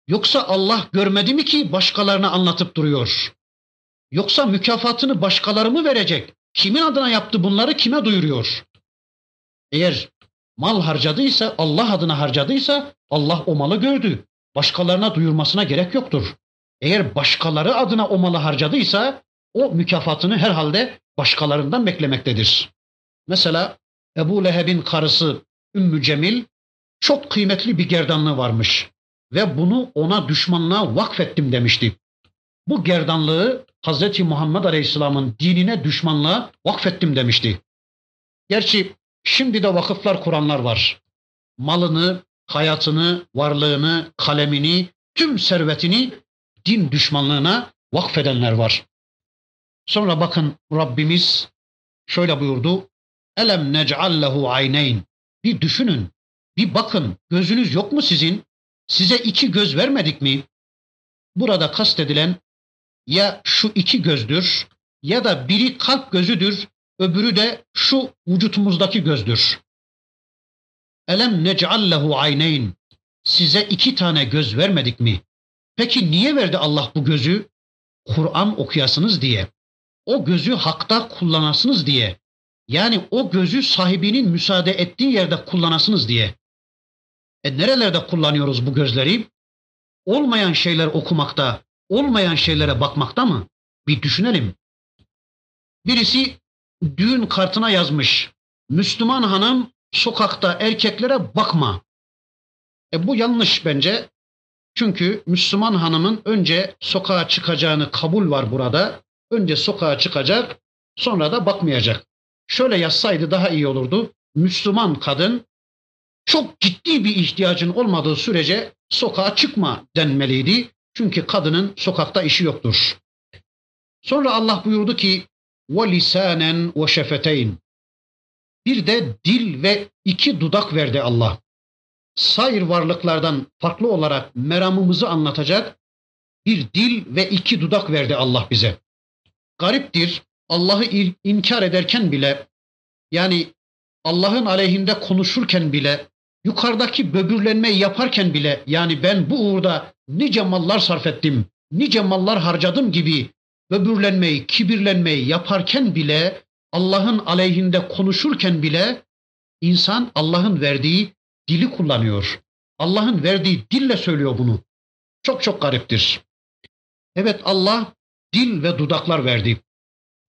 Yoksa Allah görmedi mi ki başkalarına anlatıp duruyor? Yoksa mükafatını başkaları mı verecek? Kimin adına yaptı bunları kime duyuruyor? Eğer mal harcadıysa, Allah adına harcadıysa Allah o malı gördü. Başkalarına duyurmasına gerek yoktur. Eğer başkaları adına o malı harcadıysa o mükafatını herhalde başkalarından beklemektedir. Mesela Ebu Leheb'in karısı Ümmü Cemil çok kıymetli bir gerdanlığı varmış ve bunu ona düşmanlığa vakfettim demişti. Bu gerdanlığı Hz. Muhammed Aleyhisselam'ın dinine düşmanlığa vakfettim demişti. Gerçi şimdi de vakıflar kuranlar var. Malını, hayatını, varlığını, kalemini, tüm servetini din düşmanlığına vakfedenler var. Sonra bakın Rabbimiz şöyle buyurdu. Elem nec'allehu ayneyn. Bir düşünün, bir bakın gözünüz yok mu sizin? Size iki göz vermedik mi? Burada kastedilen ya şu iki gözdür ya da biri kalp gözüdür, öbürü de şu vücutumuzdaki gözdür. Elem nec'allehu ayneyn. Size iki tane göz vermedik mi? Peki niye verdi Allah bu gözü? Kur'an okuyasınız diye. O gözü hakta kullanasınız diye. Yani o gözü sahibinin müsaade ettiği yerde kullanasınız diye. E nerelerde kullanıyoruz bu gözleri? Olmayan şeyler okumakta, olmayan şeylere bakmakta mı? Bir düşünelim. Birisi düğün kartına yazmış. Müslüman hanım sokakta erkeklere bakma. E bu yanlış bence. Çünkü Müslüman hanımın önce sokağa çıkacağını kabul var burada. Önce sokağa çıkacak, sonra da bakmayacak. Şöyle yazsaydı daha iyi olurdu. Müslüman kadın çok ciddi bir ihtiyacın olmadığı sürece sokağa çıkma denmeliydi. Çünkü kadının sokakta işi yoktur. Sonra Allah buyurdu ki ve lisanen ve şefeteyn. Bir de dil ve iki dudak verdi Allah. Sair varlıklardan farklı olarak meramımızı anlatacak bir dil ve iki dudak verdi Allah bize. Gariptir Allah'ı inkar ederken bile yani Allah'ın aleyhinde konuşurken bile yukarıdaki böbürlenmeyi yaparken bile yani ben bu uğurda nice mallar sarf ettim, nice mallar harcadım gibi böbürlenmeyi, kibirlenmeyi yaparken bile Allah'ın aleyhinde konuşurken bile insan Allah'ın verdiği dili kullanıyor. Allah'ın verdiği dille söylüyor bunu. Çok çok gariptir. Evet Allah dil ve dudaklar verdi.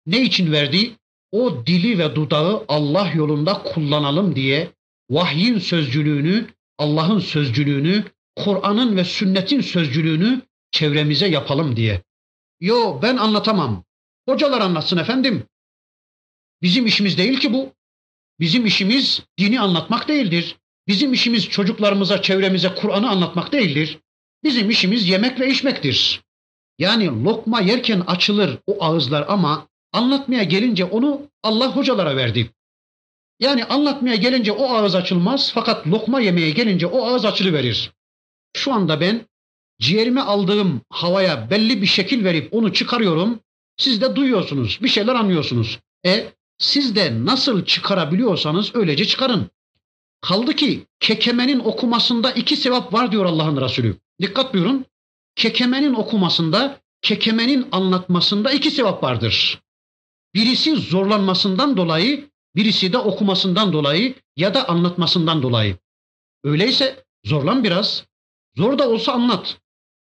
Ne için verdi? O dili ve dudağı Allah yolunda kullanalım diye vahyin sözcülüğünü, Allah'ın sözcülüğünü, Kur'an'ın ve sünnetin sözcülüğünü çevremize yapalım diye. Yo ben anlatamam. Hocalar anlatsın efendim. Bizim işimiz değil ki bu. Bizim işimiz dini anlatmak değildir. Bizim işimiz çocuklarımıza, çevremize Kur'an'ı anlatmak değildir. Bizim işimiz yemek ve içmektir. Yani lokma yerken açılır o ağızlar ama anlatmaya gelince onu Allah hocalara verdi. Yani anlatmaya gelince o ağız açılmaz fakat lokma yemeye gelince o ağız açılıverir. Şu anda ben ciğerime aldığım havaya belli bir şekil verip onu çıkarıyorum. Siz de duyuyorsunuz, bir şeyler anlıyorsunuz. E siz de nasıl çıkarabiliyorsanız öylece çıkarın. Kaldı ki kekemenin okumasında iki sevap var diyor Allah'ın Resulü. Dikkat buyurun. Kekemenin okumasında, kekemenin anlatmasında iki sevap vardır. Birisi zorlanmasından dolayı, birisi de okumasından dolayı ya da anlatmasından dolayı. Öyleyse zorlan biraz. Zor da olsa anlat.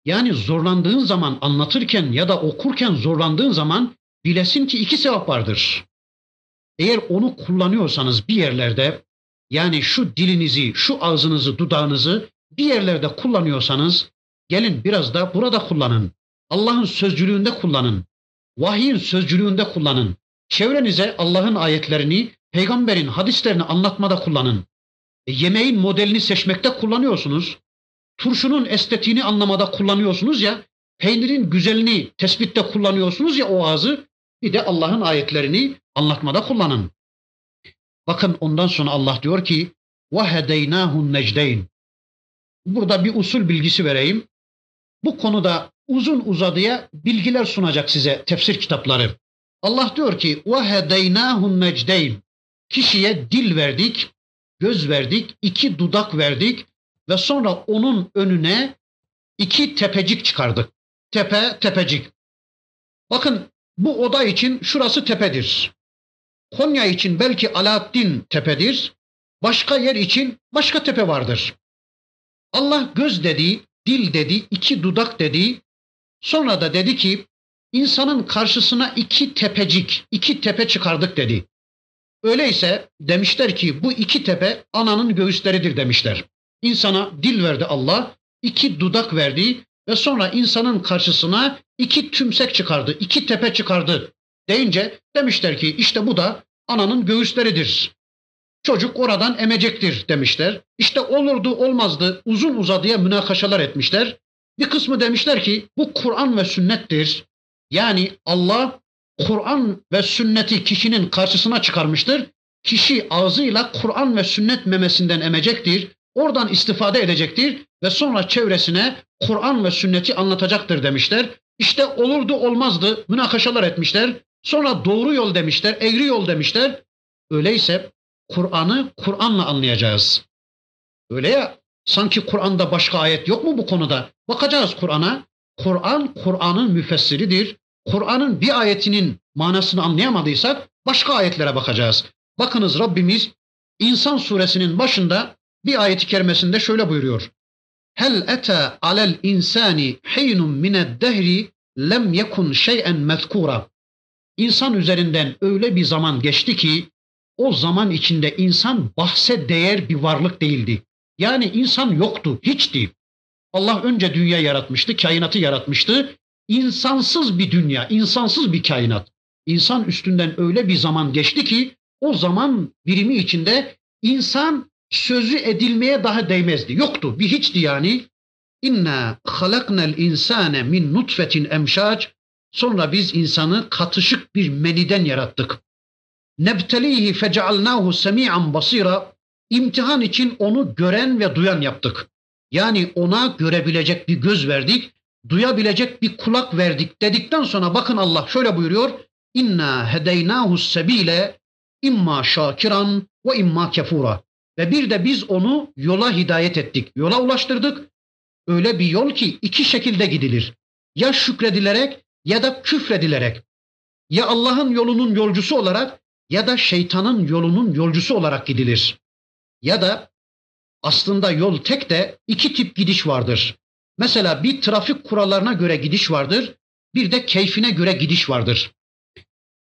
Yani zorlandığın zaman anlatırken ya da okurken zorlandığın zaman bilesin ki iki sevap vardır. Eğer onu kullanıyorsanız bir yerlerde yani şu dilinizi, şu ağzınızı, dudağınızı bir yerlerde kullanıyorsanız gelin biraz da burada kullanın. Allah'ın sözcülüğünde kullanın. Vahyin sözcülüğünde kullanın. Çevrenize Allah'ın ayetlerini, peygamberin hadislerini anlatmada kullanın. E, yemeğin modelini seçmekte kullanıyorsunuz Turşunun estetiğini anlamada kullanıyorsunuz ya. Peynirin güzelini tespitte kullanıyorsunuz ya o ağzı. Bir de Allah'ın ayetlerini anlatmada kullanın. Bakın ondan sonra Allah diyor ki وَهَدَيْنَاهُ النَّجْدَيْنِ Burada bir usul bilgisi vereyim. Bu konuda uzun uzadıya bilgiler sunacak size tefsir kitapları. Allah diyor ki وَهَدَيْنَاهُ النَّجْدَيْنِ Kişiye dil verdik, göz verdik, iki dudak verdik ve sonra onun önüne iki tepecik çıkardık. Tepe, tepecik. Bakın bu oda için şurası tepedir. Konya için belki Alaaddin tepedir. Başka yer için başka tepe vardır. Allah göz dedi, dil dedi, iki dudak dedi. Sonra da dedi ki insanın karşısına iki tepecik, iki tepe çıkardık dedi. Öyleyse demişler ki bu iki tepe ananın göğüsleridir demişler. İnsana dil verdi Allah, iki dudak verdi ve sonra insanın karşısına iki tümsek çıkardı, iki tepe çıkardı deyince demişler ki işte bu da ananın göğüsleridir. Çocuk oradan emecektir demişler. İşte olurdu olmazdı uzun uzadıya münakaşalar etmişler. Bir kısmı demişler ki bu Kur'an ve sünnettir. Yani Allah Kur'an ve sünneti kişinin karşısına çıkarmıştır. Kişi ağzıyla Kur'an ve sünnet memesinden emecektir. Oradan istifade edecektir ve sonra çevresine Kur'an ve sünneti anlatacaktır demişler. İşte olurdu olmazdı münakaşalar etmişler. Sonra doğru yol demişler, eğri yol demişler. Öyleyse Kur'an'ı Kur'an'la anlayacağız. Öyle ya sanki Kur'an'da başka ayet yok mu bu konuda? Bakacağız Kur'an'a. Kur'an Kur'an'ın müfessiridir. Kur'an'ın bir ayetinin manasını anlayamadıysak başka ayetlere bakacağız. Bakınız Rabbimiz İnsan suresinin başında bir ayeti kerimesinde şöyle buyuruyor. Hel ete alel insani hinun mined dehri lem yekun şey'en mezkura. İnsan üzerinden öyle bir zaman geçti ki o zaman içinde insan bahse değer bir varlık değildi. Yani insan yoktu, hiçti. Allah önce dünya yaratmıştı, kainatı yaratmıştı. İnsansız bir dünya, insansız bir kainat. İnsan üstünden öyle bir zaman geçti ki o zaman birimi içinde insan sözü edilmeye daha değmezdi. Yoktu. Bir hiçti yani. İnna halaknel insane min nutfetin emşac. Sonra biz insanı katışık bir meniden yarattık. Nebtelihi fecealnahu semi'an basira. İmtihan için onu gören ve duyan yaptık. Yani ona görebilecek bir göz verdik, duyabilecek bir kulak verdik dedikten sonra bakın Allah şöyle buyuruyor. İnna hedeynahu sebile imma şakiran ve imma kefura. Ve bir de biz onu yola hidayet ettik. Yola ulaştırdık. Öyle bir yol ki iki şekilde gidilir. Ya şükredilerek ya da küfredilerek. Ya Allah'ın yolunun yolcusu olarak ya da şeytanın yolunun yolcusu olarak gidilir. Ya da aslında yol tek de iki tip gidiş vardır. Mesela bir trafik kurallarına göre gidiş vardır, bir de keyfine göre gidiş vardır.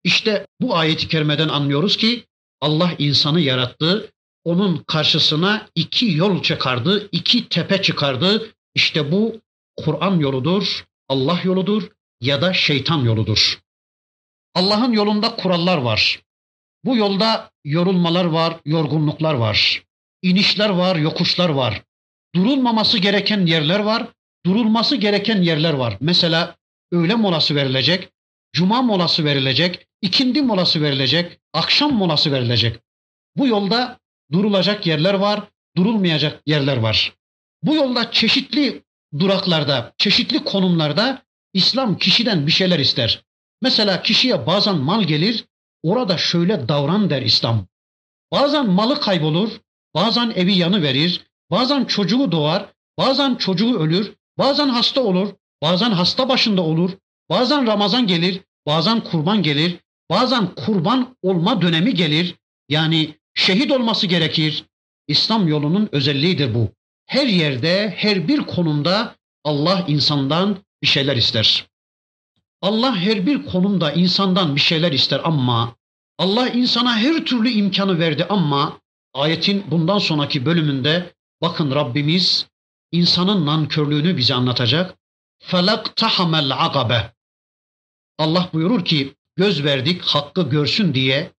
İşte bu ayeti kerimeden anlıyoruz ki Allah insanı yarattı, onun karşısına iki yol çıkardı, iki tepe çıkardı. İşte bu Kur'an yoludur, Allah yoludur ya da şeytan yoludur. Allah'ın yolunda kurallar var. Bu yolda yorulmalar var, yorgunluklar var. İnişler var, yokuşlar var. Durulmaması gereken yerler var, durulması gereken yerler var. Mesela öğle molası verilecek, cuma molası verilecek, ikindi molası verilecek, akşam molası verilecek. Bu yolda durulacak yerler var, durulmayacak yerler var. Bu yolda çeşitli duraklarda, çeşitli konumlarda İslam kişiden bir şeyler ister. Mesela kişiye bazen mal gelir, orada şöyle davran der İslam. Bazen malı kaybolur, bazen evi yanı verir, bazen çocuğu doğar, bazen çocuğu ölür, bazen hasta olur, bazen hasta başında olur, bazen Ramazan gelir, bazen kurban gelir, bazen kurban olma dönemi gelir. Yani şehit olması gerekir. İslam yolunun özelliğidir bu. Her yerde, her bir konumda Allah insandan bir şeyler ister. Allah her bir konumda insandan bir şeyler ister ama Allah insana her türlü imkanı verdi ama ayetin bundan sonraki bölümünde bakın Rabbimiz insanın nankörlüğünü bize anlatacak. Tahamel agabe. Allah buyurur ki göz verdik hakkı görsün diye,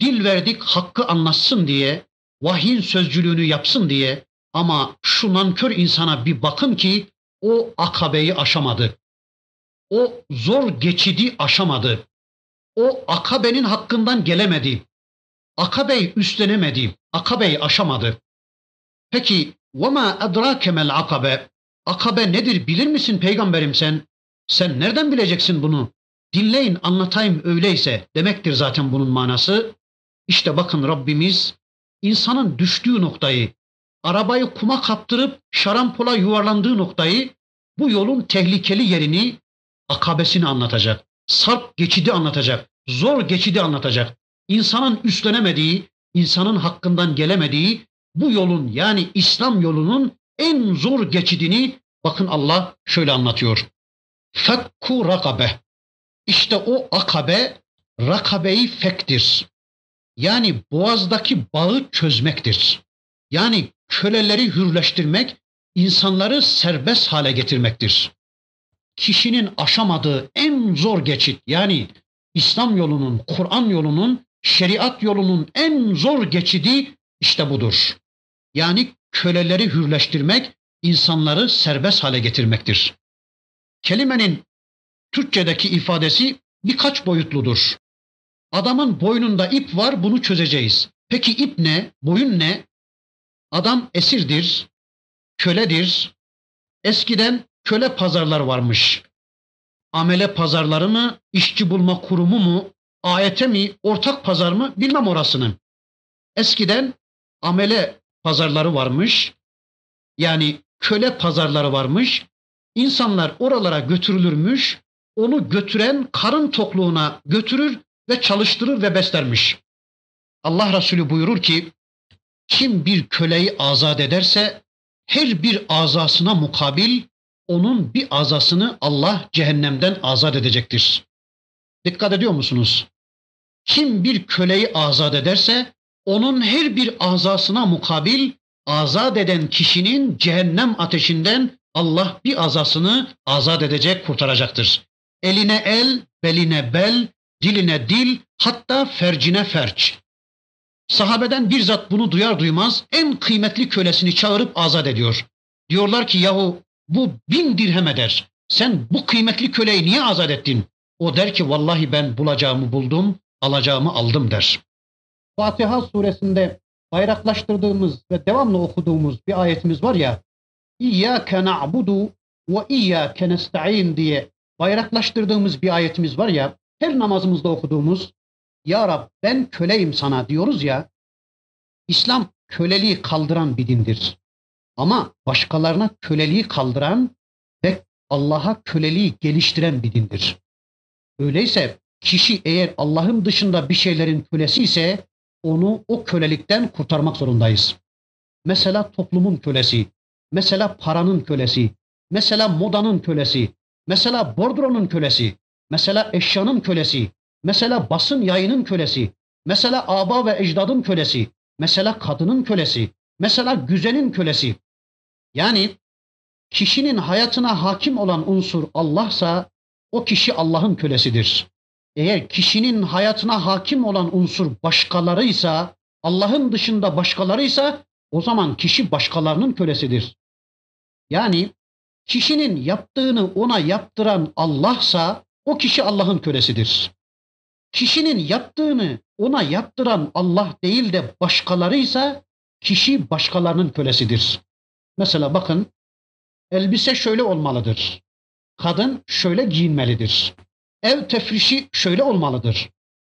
dil verdik hakkı anlatsın diye, vahyin sözcülüğünü yapsın diye ama şu nankör insana bir bakın ki o akabeyi aşamadı. O zor geçidi aşamadı. O akabenin hakkından gelemedi. Akabeyi üstlenemedi. Akabeyi aşamadı. Peki وَمَا اَدْرَاكَ مَا akabe? Akabe nedir bilir misin peygamberim sen? Sen nereden bileceksin bunu? Dinleyin anlatayım öyleyse demektir zaten bunun manası. İşte bakın Rabbimiz insanın düştüğü noktayı, arabayı kuma kaptırıp şarampola yuvarlandığı noktayı, bu yolun tehlikeli yerini, akabesini anlatacak. Sarp geçidi anlatacak. Zor geçidi anlatacak. İnsanın üstlenemediği, insanın hakkından gelemediği bu yolun yani İslam yolunun en zor geçidini bakın Allah şöyle anlatıyor. Fekku rakabe. İşte o akabe rakabeyi fektir. Yani boğazdaki bağı çözmektir. Yani köleleri hürleştirmek, insanları serbest hale getirmektir. Kişinin aşamadığı en zor geçit yani İslam yolunun, Kur'an yolunun, şeriat yolunun en zor geçidi işte budur. Yani köleleri hürleştirmek, insanları serbest hale getirmektir. Kelimenin Türkçedeki ifadesi birkaç boyutludur. Adamın boynunda ip var, bunu çözeceğiz. Peki ip ne? Boyun ne? Adam esirdir, köledir. Eskiden köle pazarlar varmış. Amele pazarları mı, işçi bulma kurumu mu, ayete mi, ortak pazar mı bilmem orasını. Eskiden amele pazarları varmış. Yani köle pazarları varmış. İnsanlar oralara götürülürmüş. Onu götüren karın tokluğuna götürür ve çalıştırır ve beslermiş. Allah Resulü buyurur ki kim bir köleyi azat ederse her bir azasına mukabil onun bir azasını Allah cehennemden azat edecektir. Dikkat ediyor musunuz? Kim bir köleyi azat ederse onun her bir azasına mukabil azat eden kişinin cehennem ateşinden Allah bir azasını azat edecek, kurtaracaktır. Eline el, beline bel, diline dil, hatta fercine ferç. Sahabeden bir zat bunu duyar duymaz en kıymetli kölesini çağırıp azat ediyor. Diyorlar ki yahu bu bin dirhem eder. Sen bu kıymetli köleyi niye azat ettin? O der ki vallahi ben bulacağımı buldum, alacağımı aldım der. Fatiha suresinde bayraklaştırdığımız ve devamlı okuduğumuz bir ayetimiz var ya. İyyâke na'budu ve iyyâke nesta'in diye bayraklaştırdığımız bir ayetimiz var ya. Her namazımızda okuduğumuz Ya Rab ben köleyim sana diyoruz ya. İslam köleliği kaldıran bir dindir. Ama başkalarına köleliği kaldıran ve Allah'a köleliği geliştiren bir dindir. Öyleyse kişi eğer Allah'ın dışında bir şeylerin kölesi ise onu o kölelikten kurtarmak zorundayız. Mesela toplumun kölesi, mesela paranın kölesi, mesela modanın kölesi, mesela bordronun kölesi, mesela eşyanın kölesi, mesela basın yayının kölesi, mesela aba ve ecdadın kölesi, mesela kadının kölesi, mesela güzelin kölesi. Yani kişinin hayatına hakim olan unsur Allah'sa o kişi Allah'ın kölesidir. Eğer kişinin hayatına hakim olan unsur başkalarıysa, Allah'ın dışında başkalarıysa o zaman kişi başkalarının kölesidir. Yani kişinin yaptığını ona yaptıran Allah'sa o kişi Allah'ın kölesidir. Kişinin yaptığını ona yaptıran Allah değil de başkalarıysa kişi başkalarının kölesidir. Mesela bakın elbise şöyle olmalıdır. Kadın şöyle giyinmelidir. Ev tefrişi şöyle olmalıdır.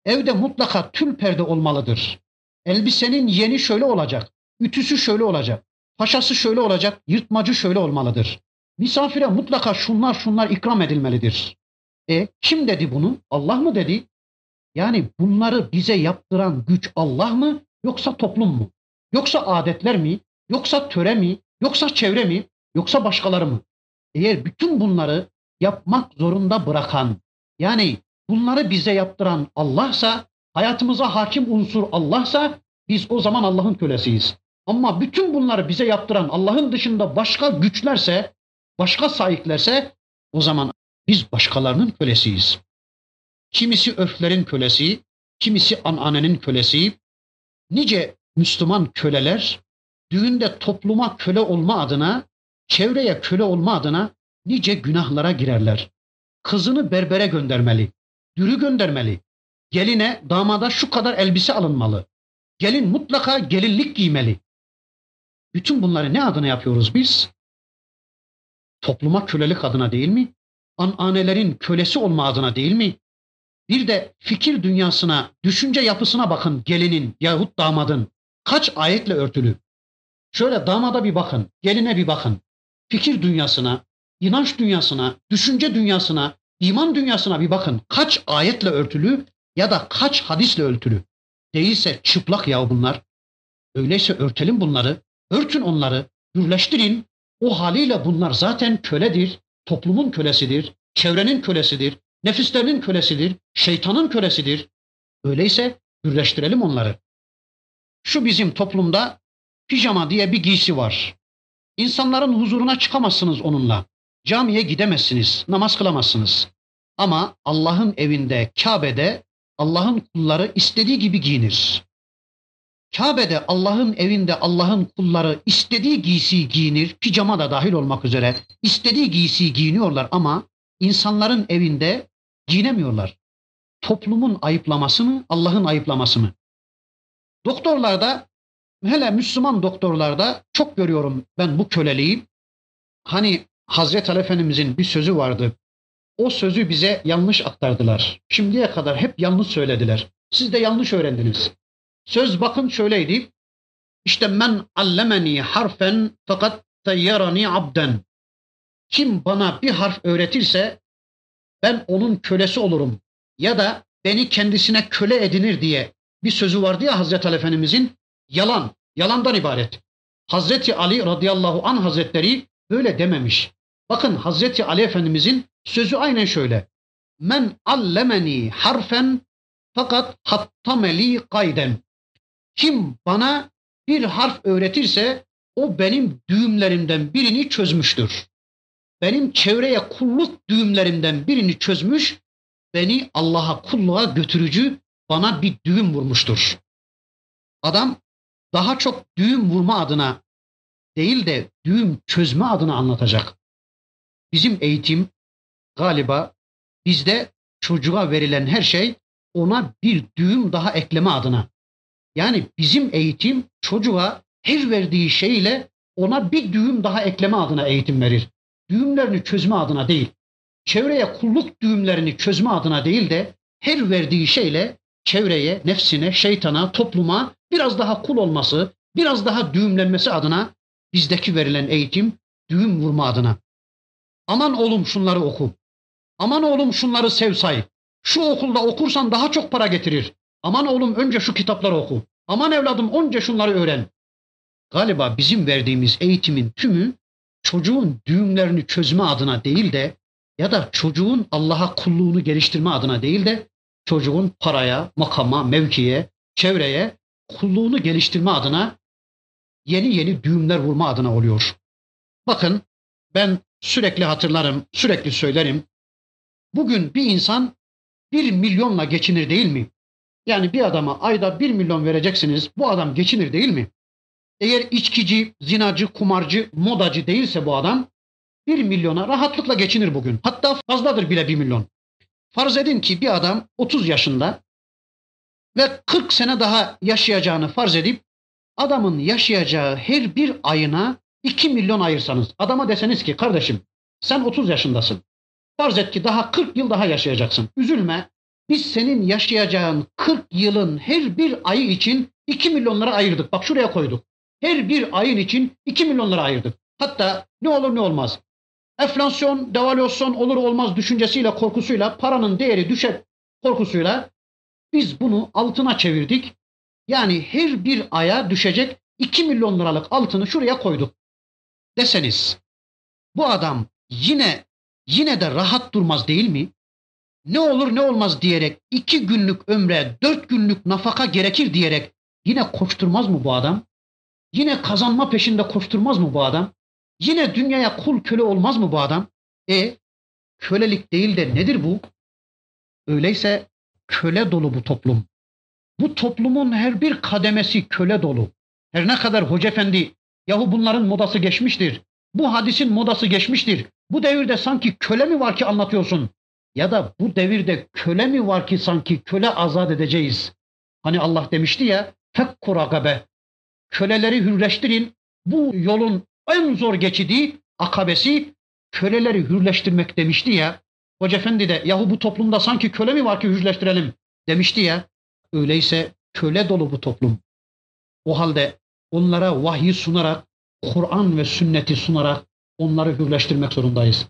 Evde mutlaka tül perde olmalıdır. Elbisenin yeni şöyle olacak. Ütüsü şöyle olacak. Paşası şöyle olacak. Yırtmacı şöyle olmalıdır. Misafire mutlaka şunlar şunlar ikram edilmelidir. E kim dedi bunu? Allah mı dedi? Yani bunları bize yaptıran güç Allah mı yoksa toplum mu? Yoksa adetler mi? Yoksa töre mi? Yoksa çevre mi? Yoksa başkaları mı? Eğer bütün bunları yapmak zorunda bırakan, yani bunları bize yaptıran Allah'sa, hayatımıza hakim unsur Allah'sa biz o zaman Allah'ın kölesiyiz. Ama bütün bunları bize yaptıran Allah'ın dışında başka güçlerse, başka sahiplerse o zaman biz başkalarının kölesiyiz. Kimisi örflerin kölesi, kimisi ananenin kölesi. Nice Müslüman köleler düğünde topluma köle olma adına, çevreye köle olma adına nice günahlara girerler. Kızını berbere göndermeli, dürü göndermeli. Geline, damada şu kadar elbise alınmalı. Gelin mutlaka gelinlik giymeli. Bütün bunları ne adına yapıyoruz biz? Topluma kölelik adına değil mi? Ananelerin kölesi olma adına değil mi? Bir de fikir dünyasına, düşünce yapısına bakın gelinin yahut damadın. Kaç ayetle örtülü. Şöyle damada bir bakın, geline bir bakın. Fikir dünyasına, inanç dünyasına, düşünce dünyasına, iman dünyasına bir bakın. Kaç ayetle örtülü ya da kaç hadisle örtülü. Değilse çıplak ya bunlar. Öyleyse örtelim bunları, örtün onları, birleştirin. O haliyle bunlar zaten köledir, toplumun kölesidir, çevrenin kölesidir, nefislerinin kölesidir, şeytanın kölesidir. Öyleyse birleştirelim onları. Şu bizim toplumda pijama diye bir giysi var. İnsanların huzuruna çıkamazsınız onunla. Camiye gidemezsiniz, namaz kılamazsınız. Ama Allah'ın evinde, Kabe'de Allah'ın kulları istediği gibi giyinir. Kabe'de Allah'ın evinde Allah'ın kulları istediği giysiyi giyinir, pijama da dahil olmak üzere istediği giysiyi giyiniyorlar ama insanların evinde giyinemiyorlar. Toplumun ayıplaması mı, Allah'ın ayıplaması mı? Doktorlarda, hele Müslüman doktorlarda çok görüyorum ben bu köleliği. Hani Hazreti Ali Efendimizin bir sözü vardı. O sözü bize yanlış aktardılar. Şimdiye kadar hep yanlış söylediler. Siz de yanlış öğrendiniz. Söz bakın şöyleydi. İşte men allemeni harfen fakat tayyarani abden. Kim bana bir harf öğretirse ben onun kölesi olurum ya da beni kendisine köle edinir diye bir sözü vardı ya Hazreti Ali Efendimizin. Yalan, yalandan ibaret. Hazreti Ali radıyallahu an hazretleri böyle dememiş. Bakın Hazreti Ali Efendimizin sözü aynen şöyle. Men allemeni harfen fakat hattameli kayden. Kim bana bir harf öğretirse o benim düğümlerimden birini çözmüştür. Benim çevreye kulluk düğümlerimden birini çözmüş, beni Allah'a kulluğa götürücü bana bir düğüm vurmuştur. Adam daha çok düğüm vurma adına değil de düğüm çözme adına anlatacak. Bizim eğitim galiba bizde çocuğa verilen her şey ona bir düğüm daha ekleme adına. Yani bizim eğitim çocuğa her verdiği şeyle ona bir düğüm daha ekleme adına eğitim verir. Düğümlerini çözme adına değil. Çevreye kulluk düğümlerini çözme adına değil de her verdiği şeyle çevreye, nefsine, şeytana, topluma biraz daha kul olması, biraz daha düğümlenmesi adına bizdeki verilen eğitim düğüm vurma adına. Aman oğlum şunları oku. Aman oğlum şunları sev say. Şu okulda okursan daha çok para getirir. Aman oğlum önce şu kitapları oku. Aman evladım önce şunları öğren. Galiba bizim verdiğimiz eğitimin tümü çocuğun düğümlerini çözme adına değil de ya da çocuğun Allah'a kulluğunu geliştirme adına değil de çocuğun paraya, makama, mevkiye, çevreye kulluğunu geliştirme adına yeni yeni düğümler vurma adına oluyor. Bakın ben sürekli hatırlarım, sürekli söylerim. Bugün bir insan bir milyonla geçinir değil mi? Yani bir adama ayda bir milyon vereceksiniz. Bu adam geçinir değil mi? Eğer içkici, zinacı, kumarcı, modacı değilse bu adam bir milyona rahatlıkla geçinir bugün. Hatta fazladır bile bir milyon. Farz edin ki bir adam 30 yaşında ve 40 sene daha yaşayacağını farz edip adamın yaşayacağı her bir ayına 2 milyon ayırsanız adama deseniz ki kardeşim sen 30 yaşındasın. Farz et ki daha 40 yıl daha yaşayacaksın. Üzülme. Biz senin yaşayacağın 40 yılın her bir ayı için 2 milyon lira ayırdık. Bak şuraya koyduk. Her bir ayın için 2 milyon lira ayırdık. Hatta ne olur ne olmaz. Enflasyon, devalüasyon olur olmaz düşüncesiyle, korkusuyla, paranın değeri düşer korkusuyla biz bunu altına çevirdik. Yani her bir aya düşecek 2 milyon liralık altını şuraya koyduk. Deseniz bu adam yine yine de rahat durmaz değil mi? Ne olur ne olmaz diyerek iki günlük ömre dört günlük nafaka gerekir diyerek yine koşturmaz mı bu adam? Yine kazanma peşinde koşturmaz mı bu adam? Yine dünyaya kul köle olmaz mı bu adam? E kölelik değil de nedir bu? Öyleyse köle dolu bu toplum. Bu toplumun her bir kademesi köle dolu. Her ne kadar hoca efendi yahu bunların modası geçmiştir. Bu hadisin modası geçmiştir. Bu devirde sanki köle mi var ki anlatıyorsun? Ya da bu devirde köle mi var ki sanki köle azat edeceğiz? Hani Allah demişti ya fekku ragabe. Köleleri hürleştirin. Bu yolun en zor geçidi, akabesi köleleri hürleştirmek demişti ya. Hoca efendi de yahu bu toplumda sanki köle mi var ki hürleştirelim demişti ya. Öyleyse köle dolu bu toplum. O halde onlara vahyi sunarak, Kur'an ve sünneti sunarak onları hürleştirmek zorundayız.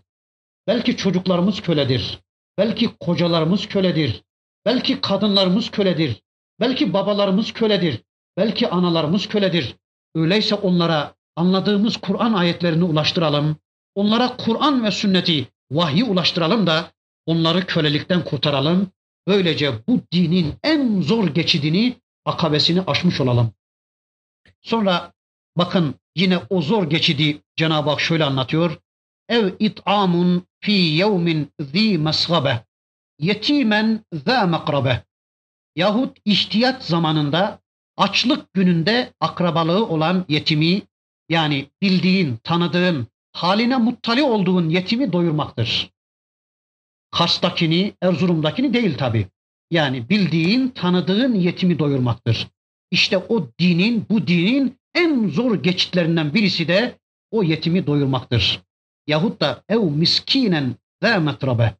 Belki çocuklarımız köledir. Belki kocalarımız köledir. Belki kadınlarımız köledir. Belki babalarımız köledir. Belki analarımız köledir. Öyleyse onlara anladığımız Kur'an ayetlerini ulaştıralım. Onlara Kur'an ve sünneti, vahyi ulaştıralım da onları kölelikten kurtaralım. Böylece bu dinin en zor geçidini, akabesini aşmış olalım. Sonra bakın yine o zor geçidi Cenab-ı Hak şöyle anlatıyor. Ev it'amun fi yevmin zi mesgabe yetimen za mekrabe yahut ihtiyat zamanında açlık gününde akrabalığı olan yetimi yani bildiğin, tanıdığın, haline muttali olduğun yetimi doyurmaktır. Kars'takini, Erzurum'dakini değil tabi. Yani bildiğin, tanıdığın yetimi doyurmaktır. İşte o dinin, bu dinin en zor geçitlerinden birisi de o yetimi doyurmaktır. Yahut da ev miskinen ve metrabe.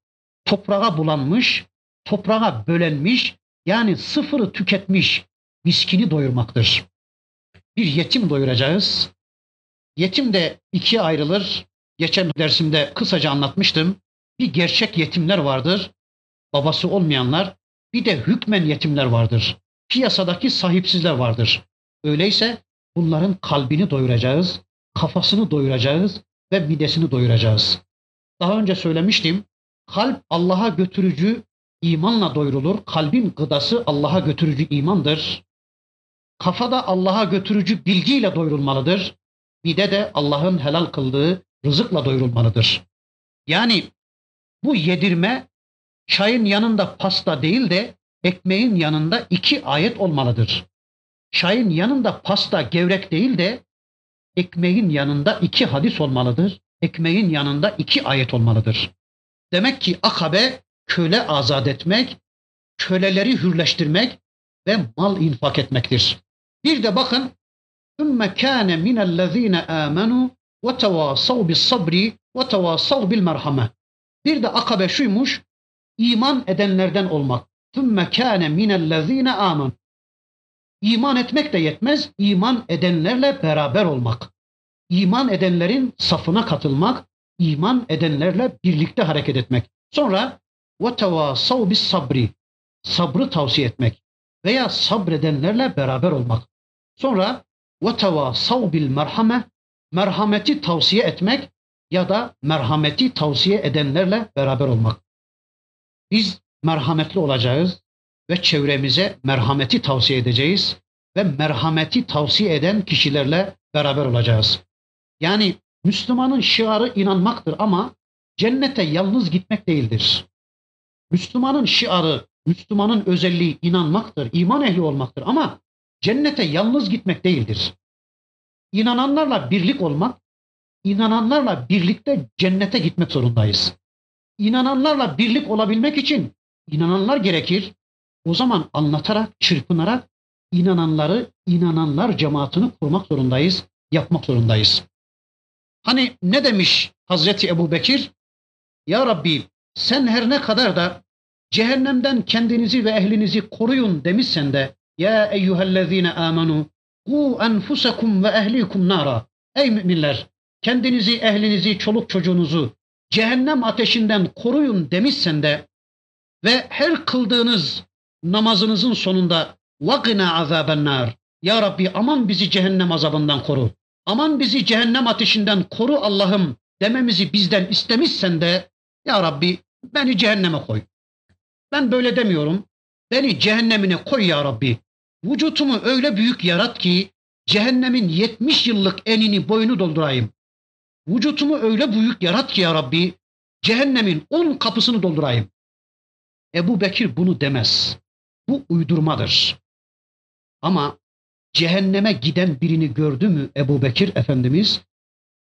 Toprağa bulanmış, toprağa bölenmiş, yani sıfırı tüketmiş miskini doyurmaktır. Bir yetim doyuracağız. Yetim de ikiye ayrılır. Geçen dersimde kısaca anlatmıştım. Bir gerçek yetimler vardır. Babası olmayanlar. Bir de hükmen yetimler vardır. Piyasadaki sahipsizler vardır. Öyleyse bunların kalbini doyuracağız, kafasını doyuracağız ve midesini doyuracağız. Daha önce söylemiştim. Kalp Allah'a götürücü imanla doyurulur. Kalbin gıdası Allah'a götürücü imandır. Kafada Allah'a götürücü bilgiyle doyurulmalıdır. Mide de Allah'ın helal kıldığı rızıkla doyurulmalıdır. Yani bu yedirme çayın yanında pasta değil de ekmeğin yanında iki ayet olmalıdır. çayın yanında pasta gevrek değil de ekmeğin yanında iki hadis olmalıdır. Ekmeğin yanında iki ayet olmalıdır. Demek ki akabe köle azat etmek, köleleri hürleştirmek ve mal infak etmektir. Bir de bakın ثُمَّ كَانَ مِنَ الَّذ۪ينَ آمَنُوا وَتَوَاصَوْا بِالصَّبْرِ وَتَوَاصَوْا بِالْمَرْحَمَةِ Bir de akabe şuymuş, iman edenlerden olmak. ثُمَّ كَانَ مِنَ الَّذ۪ينَ آمَنُوا İman etmek de yetmez, iman edenlerle beraber olmak. İman edenlerin safına katılmak, iman edenlerle birlikte hareket etmek. Sonra وَتَوَاصَوْ sabri Sabrı tavsiye etmek veya sabredenlerle beraber olmak. Sonra وَتَوَاصَوْ بِالْمَرْحَمَةِ Merhameti tavsiye etmek ya da merhameti tavsiye edenlerle beraber olmak. Biz merhametli olacağız ve çevremize merhameti tavsiye edeceğiz ve merhameti tavsiye eden kişilerle beraber olacağız. Yani Müslümanın şiarı inanmaktır ama cennete yalnız gitmek değildir. Müslümanın şiarı, Müslümanın özelliği inanmaktır, iman ehli olmaktır ama cennete yalnız gitmek değildir. İnananlarla birlik olmak, inananlarla birlikte cennete gitmek zorundayız. İnananlarla birlik olabilmek için inananlar gerekir. O zaman anlatarak, çırpınarak inananları, inananlar cemaatini kurmak zorundayız, yapmak zorundayız. Hani ne demiş Hazreti Ebu Bekir? Ya Rabbi sen her ne kadar da cehennemden kendinizi ve ehlinizi koruyun demişsen de ya eyyühellezine amenu ku enfusakum ve ehlikum nara. Ey müminler kendinizi, ehlinizi, çoluk çocuğunuzu cehennem ateşinden koruyun demişsen de ve her kıldığınız namazınızın sonunda azaben nar. Ya Rabbi aman bizi cehennem azabından koru. Aman bizi cehennem ateşinden koru Allah'ım dememizi bizden istemişsen de ya Rabbi beni cehenneme koy. Ben böyle demiyorum. Beni cehennemine koy ya Rabbi. Vücutumu öyle büyük yarat ki cehennemin 70 yıllık enini boyunu doldurayım. Vücutumu öyle büyük yarat ki ya Rabbi cehennemin 10 kapısını doldurayım. Ebu Bekir bunu demez. Bu uydurmadır. Ama cehenneme giden birini gördü mü Ebu Bekir Efendimiz?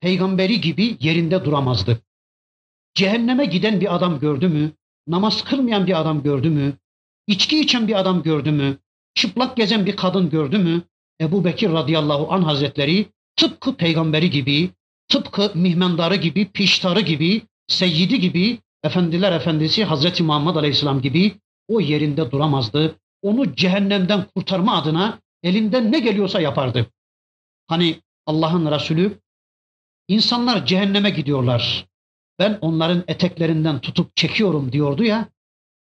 Peygamberi gibi yerinde duramazdı. Cehenneme giden bir adam gördü mü? Namaz kılmayan bir adam gördü mü? İçki içen bir adam gördü mü? Çıplak gezen bir kadın gördü mü? Ebu Bekir radıyallahu an hazretleri tıpkı peygamberi gibi, tıpkı mihmendarı gibi, piştarı gibi, seyyidi gibi, efendiler efendisi Hazreti Muhammed aleyhisselam gibi o yerinde duramazdı. Onu cehennemden kurtarma adına elinden ne geliyorsa yapardı. Hani Allah'ın Resulü insanlar cehenneme gidiyorlar. Ben onların eteklerinden tutup çekiyorum diyordu ya.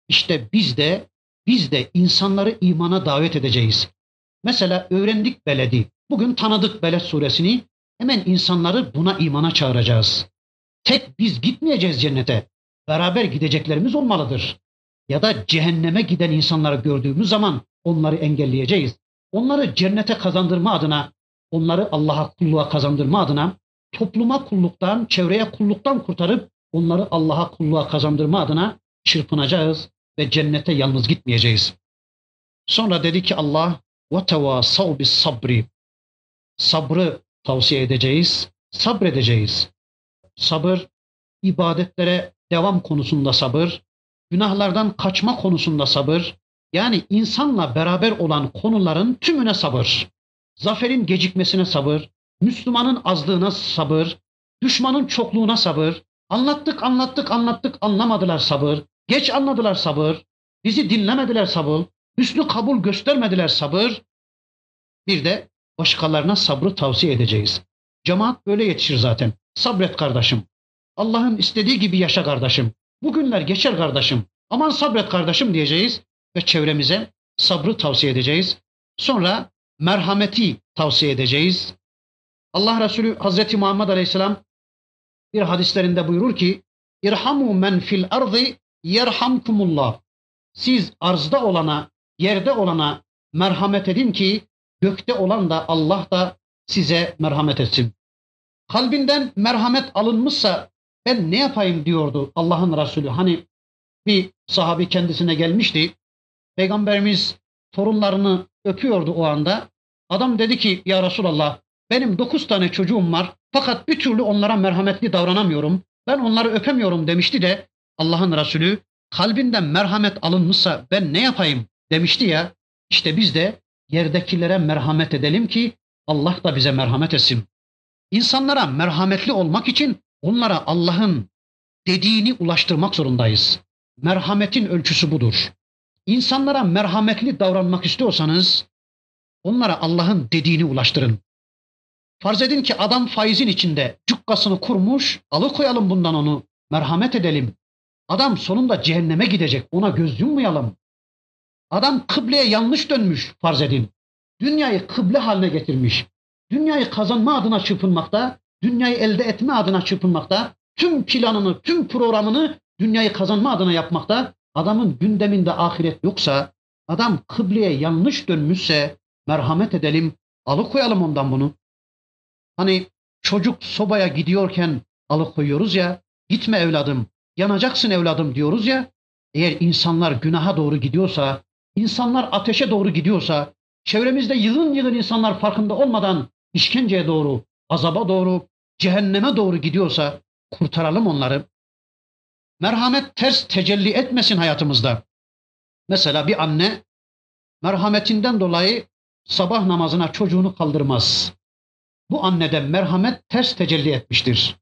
İşte biz de biz de insanları imana davet edeceğiz. Mesela öğrendik beledi. Bugün tanıdık Beled suresini. Hemen insanları buna imana çağıracağız. Tek biz gitmeyeceğiz cennete. Beraber gideceklerimiz olmalıdır ya da cehenneme giden insanları gördüğümüz zaman onları engelleyeceğiz. Onları cennete kazandırma adına, onları Allah'a kulluğa kazandırma adına, topluma kulluktan, çevreye kulluktan kurtarıp onları Allah'a kulluğa kazandırma adına çırpınacağız ve cennete yalnız gitmeyeceğiz. Sonra dedi ki Allah ve tevasav bis sabri. Sabrı tavsiye edeceğiz, sabredeceğiz. Sabır ibadetlere devam konusunda sabır, günahlardan kaçma konusunda sabır, yani insanla beraber olan konuların tümüne sabır. Zaferin gecikmesine sabır, Müslümanın azlığına sabır, düşmanın çokluğuna sabır. Anlattık, anlattık, anlattık, anlamadılar sabır. Geç anladılar sabır. Bizi dinlemediler sabır. Hüsnü kabul göstermediler sabır. Bir de başkalarına sabrı tavsiye edeceğiz. Cemaat böyle yetişir zaten. Sabret kardeşim. Allah'ın istediği gibi yaşa kardeşim. Bugünler geçer kardeşim. Aman sabret kardeşim diyeceğiz ve çevremize sabrı tavsiye edeceğiz. Sonra merhameti tavsiye edeceğiz. Allah Resulü Hazreti Muhammed Aleyhisselam bir hadislerinde buyurur ki İrhamu men fil ardı yerhamkumullah. Siz arzda olana, yerde olana merhamet edin ki gökte olan da Allah da size merhamet etsin. Kalbinden merhamet alınmışsa ben ne yapayım diyordu Allah'ın Resulü. Hani bir sahabi kendisine gelmişti. Peygamberimiz torunlarını öpüyordu o anda. Adam dedi ki ya Resulallah benim dokuz tane çocuğum var fakat bir türlü onlara merhametli davranamıyorum. Ben onları öpemiyorum demişti de Allah'ın Resulü kalbinden merhamet alınmışsa ben ne yapayım demişti ya. İşte biz de yerdekilere merhamet edelim ki Allah da bize merhamet etsin. İnsanlara merhametli olmak için onlara Allah'ın dediğini ulaştırmak zorundayız. Merhametin ölçüsü budur. İnsanlara merhametli davranmak istiyorsanız onlara Allah'ın dediğini ulaştırın. Farz edin ki adam faizin içinde cukkasını kurmuş, alıkoyalım bundan onu, merhamet edelim. Adam sonunda cehenneme gidecek, ona göz yummayalım. Adam kıbleye yanlış dönmüş farz edin. Dünyayı kıble haline getirmiş. Dünyayı kazanma adına çırpınmakta, dünyayı elde etme adına çırpınmakta, tüm planını, tüm programını dünyayı kazanma adına yapmakta. Adamın gündeminde ahiret yoksa, adam kıbleye yanlış dönmüşse merhamet edelim, alıkoyalım ondan bunu. Hani çocuk sobaya gidiyorken alıkoyuyoruz ya, gitme evladım, yanacaksın evladım diyoruz ya. Eğer insanlar günaha doğru gidiyorsa, insanlar ateşe doğru gidiyorsa, çevremizde yığın yığın insanlar farkında olmadan işkenceye doğru, azaba doğru, cehenneme doğru gidiyorsa kurtaralım onları. Merhamet ters tecelli etmesin hayatımızda. Mesela bir anne merhametinden dolayı sabah namazına çocuğunu kaldırmaz. Bu annede merhamet ters tecelli etmiştir.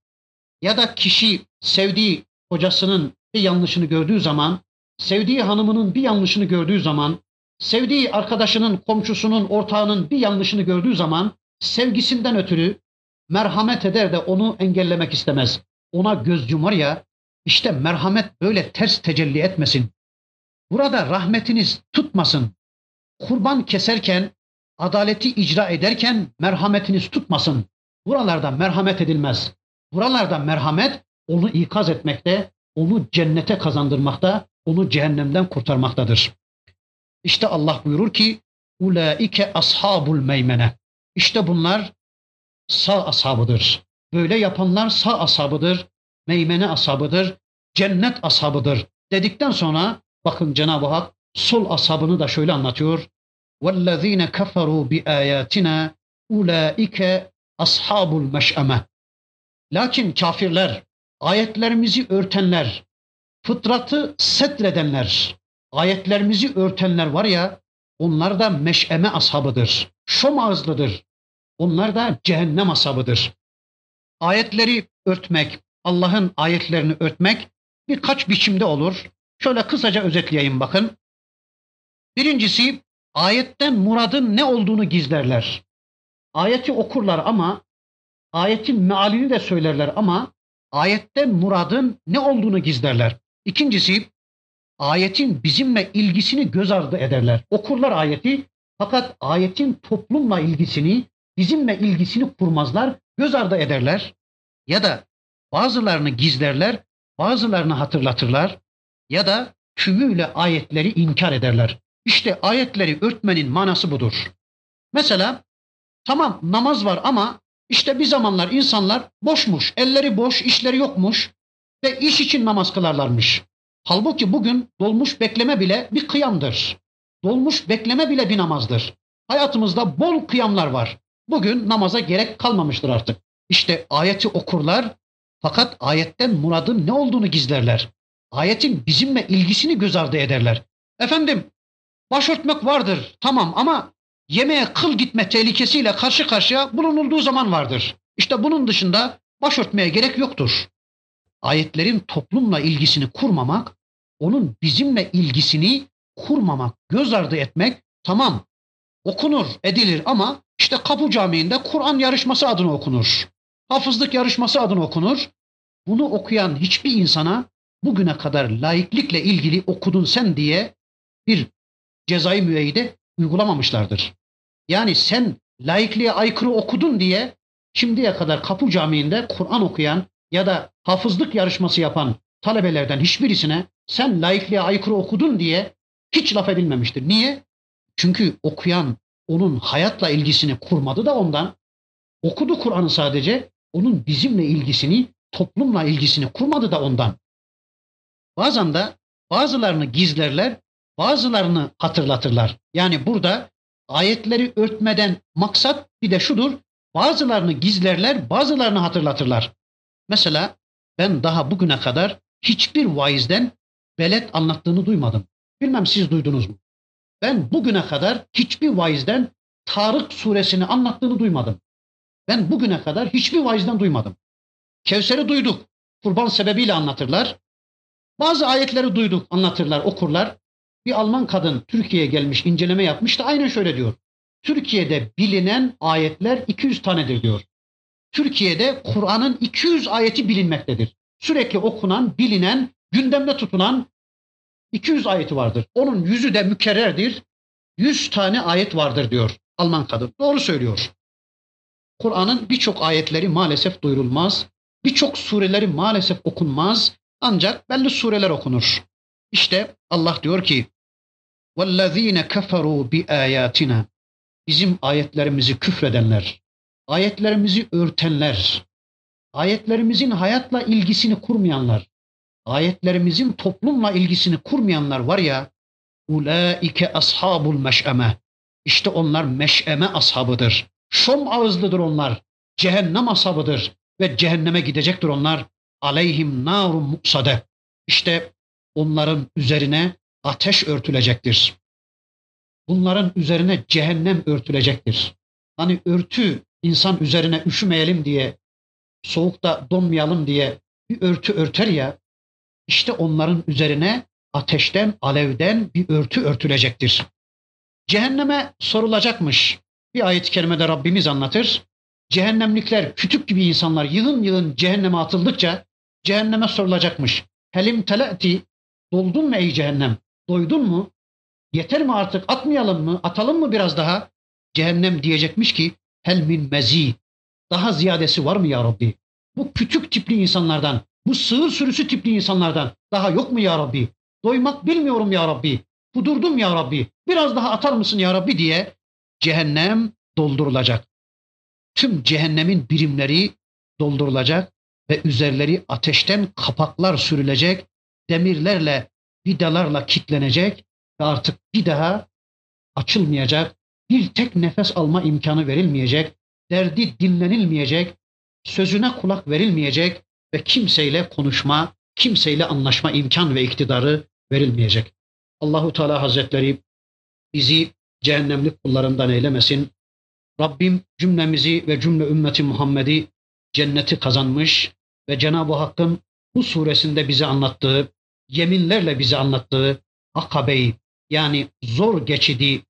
Ya da kişi sevdiği kocasının bir yanlışını gördüğü zaman, sevdiği hanımının bir yanlışını gördüğü zaman, sevdiği arkadaşının, komşusunun, ortağının bir yanlışını gördüğü zaman sevgisinden ötürü merhamet eder de onu engellemek istemez. Ona göz yumar ya, işte merhamet böyle ters tecelli etmesin. Burada rahmetiniz tutmasın. Kurban keserken, adaleti icra ederken merhametiniz tutmasın. Buralarda merhamet edilmez. Buralarda merhamet onu ikaz etmekte, onu cennete kazandırmakta, onu cehennemden kurtarmaktadır. İşte Allah buyurur ki ulaike ashabul meymene. İşte bunlar sağ ashabıdır. Böyle yapanlar sağ ashabıdır, meymene ashabıdır, cennet ashabıdır dedikten sonra bakın Cenab-ı Hak sol ashabını da şöyle anlatıyor. وَالَّذ۪ينَ كَفَرُوا بِآيَاتِنَا اُولَٰئِكَ ashabul meş'eme. Lakin kafirler, ayetlerimizi örtenler, fıtratı setredenler, ayetlerimizi örtenler var ya, onlar da meş'eme ashabıdır. Şom ağızlıdır. onlar da cehennem ashabıdır. Ayetleri örtmek, Allah'ın ayetlerini örtmek birkaç biçimde olur. Şöyle kısaca özetleyeyim bakın. Birincisi ayetten muradın ne olduğunu gizlerler. Ayeti okurlar ama ayetin mealini de söylerler ama ayetten muradın ne olduğunu gizlerler. İkincisi ayetin bizimle ilgisini göz ardı ederler. Okurlar ayeti fakat ayetin toplumla ilgisini, bizimle ilgisini kurmazlar, göz ardı ederler. Ya da bazılarını gizlerler, bazılarını hatırlatırlar ya da tümüyle ayetleri inkar ederler. İşte ayetleri örtmenin manası budur. Mesela tamam namaz var ama işte bir zamanlar insanlar boşmuş, elleri boş, işleri yokmuş ve iş için namaz kılarlarmış. Halbuki bugün dolmuş bekleme bile bir kıyamdır. Dolmuş bekleme bile bir namazdır. Hayatımızda bol kıyamlar var. Bugün namaza gerek kalmamıştır artık. İşte ayeti okurlar fakat ayetten muradın ne olduğunu gizlerler. Ayetin bizimle ilgisini göz ardı ederler. Efendim başörtmek vardır tamam ama yemeğe kıl gitme tehlikesiyle karşı karşıya bulunulduğu zaman vardır. İşte bunun dışında başörtmeye gerek yoktur. Ayetlerin toplumla ilgisini kurmamak, onun bizimle ilgisini kurmamak, göz ardı etmek tamam okunur, edilir ama işte Kapı Camii'nde Kur'an yarışması adına okunur. Hafızlık yarışması adına okunur. Bunu okuyan hiçbir insana bugüne kadar laiklikle ilgili okudun sen diye bir cezai müeyyide uygulamamışlardır. Yani sen laikliğe aykırı okudun diye şimdiye kadar Kapı Camii'nde Kur'an okuyan ya da hafızlık yarışması yapan talebelerden hiçbirisine sen laikliğe aykırı okudun diye hiç laf edilmemiştir. Niye? Çünkü okuyan onun hayatla ilgisini kurmadı da ondan. Okudu Kur'an'ı sadece, onun bizimle ilgisini, toplumla ilgisini kurmadı da ondan. Bazen de bazılarını gizlerler, bazılarını hatırlatırlar. Yani burada Ayetleri örtmeden maksat bir de şudur. Bazılarını gizlerler, bazılarını hatırlatırlar. Mesela ben daha bugüne kadar hiçbir vaizden belet anlattığını duymadım. Bilmem siz duydunuz mu? Ben bugüne kadar hiçbir vaizden Tarık suresini anlattığını duymadım. Ben bugüne kadar hiçbir vaizden duymadım. Kevser'i duyduk. Kurban sebebiyle anlatırlar. Bazı ayetleri duyduk, anlatırlar, okurlar. Bir Alman kadın Türkiye'ye gelmiş, inceleme yapmış da aynen şöyle diyor. Türkiye'de bilinen ayetler 200 tanedir diyor. Türkiye'de Kur'an'ın 200 ayeti bilinmektedir. Sürekli okunan, bilinen, gündemde tutulan 200 ayeti vardır. Onun yüzü de mükerrerdir. 100 tane ayet vardır diyor Alman kadın. Doğru söylüyor. Kur'an'ın birçok ayetleri maalesef duyurulmaz. Birçok sureleri maalesef okunmaz. Ancak belli sureler okunur. İşte Allah diyor ki وَالَّذ۪ينَ كَفَرُوا بِآيَاتِنَا Bizim ayetlerimizi küfredenler, ayetlerimizi örtenler, ayetlerimizin hayatla ilgisini kurmayanlar, ayetlerimizin toplumla ilgisini kurmayanlar var ya, ulaike ashabul meş'eme. İşte onlar meş'eme ashabıdır. Şom ağızlıdır onlar. Cehennem ashabıdır ve cehenneme gidecektir onlar. Aleyhim narun muksade. İşte onların üzerine ateş örtülecektir. Bunların üzerine cehennem örtülecektir. Hani örtü insan üzerine üşümeyelim diye, soğukta donmayalım diye bir örtü örter ya, işte onların üzerine ateşten, alevden bir örtü örtülecektir. Cehenneme sorulacakmış. Bir ayet-i kerimede Rabbimiz anlatır. Cehennemlikler, kütük gibi insanlar yığın yığın cehenneme atıldıkça cehenneme sorulacakmış. Helim tele'ti, doldun mu ey cehennem? Doydun mu? Yeter mi artık? Atmayalım mı? Atalım mı biraz daha? Cehennem diyecekmiş ki hel min mezi. Daha ziyadesi var mı ya Rabbi? Bu kütük tipli insanlardan, bu sığır sürüsü tipli insanlardan daha yok mu ya Rabbi? Doymak bilmiyorum ya Rabbi. Kudurdum ya Rabbi. Biraz daha atar mısın ya Rabbi diye cehennem doldurulacak. Tüm cehennemin birimleri doldurulacak ve üzerleri ateşten kapaklar sürülecek, demirlerle, vidalarla kitlenecek ve artık bir daha açılmayacak, bir tek nefes alma imkanı verilmeyecek, derdi dinlenilmeyecek, sözüne kulak verilmeyecek ve kimseyle konuşma, kimseyle anlaşma imkan ve iktidarı verilmeyecek. Allahu Teala Hazretleri bizi cehennemlik kullarından eylemesin. Rabbim cümlemizi ve cümle ümmeti Muhammed'i cenneti kazanmış ve Cenab-ı Hakk'ın bu suresinde bize anlattığı, yeminlerle bize anlattığı akabeyi yani zor geçidi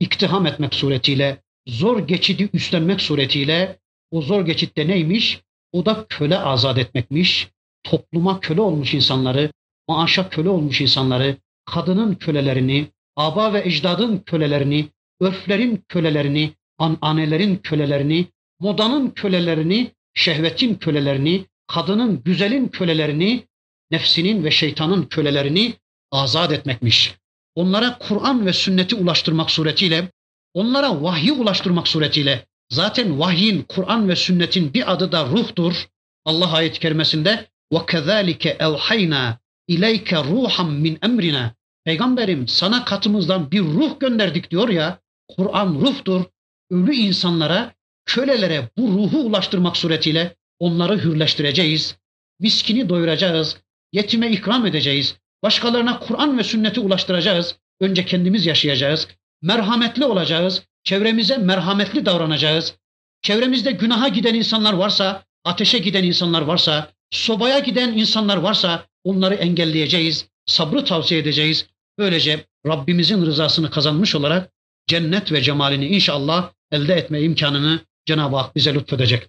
iktiham etmek suretiyle, zor geçidi üstlenmek suretiyle o zor geçitte neymiş? O da köle azat etmekmiş. Topluma köle olmuş insanları, maaşa köle olmuş insanları, kadının kölelerini, aba ve ecdadın kölelerini, örflerin kölelerini, ananelerin kölelerini, modanın kölelerini, şehvetin kölelerini, kadının, güzelin kölelerini, nefsinin ve şeytanın kölelerini azat etmekmiş. Onlara Kur'an ve sünneti ulaştırmak suretiyle, onlara vahyi ulaştırmak suretiyle, zaten vahyin, Kur'an ve sünnetin bir adı da ruhtur. Allah ayet-i kerimesinde وَكَذَٰلِكَ اَوْحَيْنَا ileyke ruham min emrina. Peygamberim sana katımızdan bir ruh gönderdik diyor ya. Kur'an ruhtur. Ölü insanlara, kölelere bu ruhu ulaştırmak suretiyle onları hürleştireceğiz. Miskini doyuracağız. Yetime ikram edeceğiz. Başkalarına Kur'an ve sünneti ulaştıracağız. Önce kendimiz yaşayacağız. Merhametli olacağız. Çevremize merhametli davranacağız. Çevremizde günaha giden insanlar varsa, ateşe giden insanlar varsa, sobaya giden insanlar varsa onları engelleyeceğiz. Sabrı tavsiye edeceğiz. Böylece Rabbimizin rızasını kazanmış olarak cennet ve cemalini inşallah elde etme imkanını Cenab-ı Hak bize lütfedecek.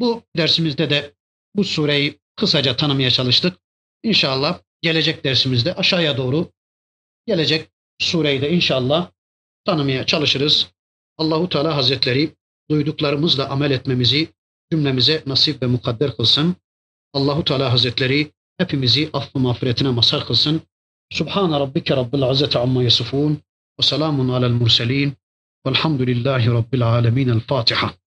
Bu dersimizde de bu sureyi kısaca tanımaya çalıştık. İnşallah gelecek dersimizde aşağıya doğru gelecek sureyi de inşallah tanımaya çalışırız. Allahu Teala Hazretleri duyduklarımızla amel etmemizi cümlemize nasip ve mukadder kılsın. Allahu Teala Hazretleri hepimizi affı mağfiretine mazhar kılsın. Subhan rabbike rabbil izzeti amma yasifun ve selamun alel murselin velhamdülillahi rabbil alemin. El Fatiha.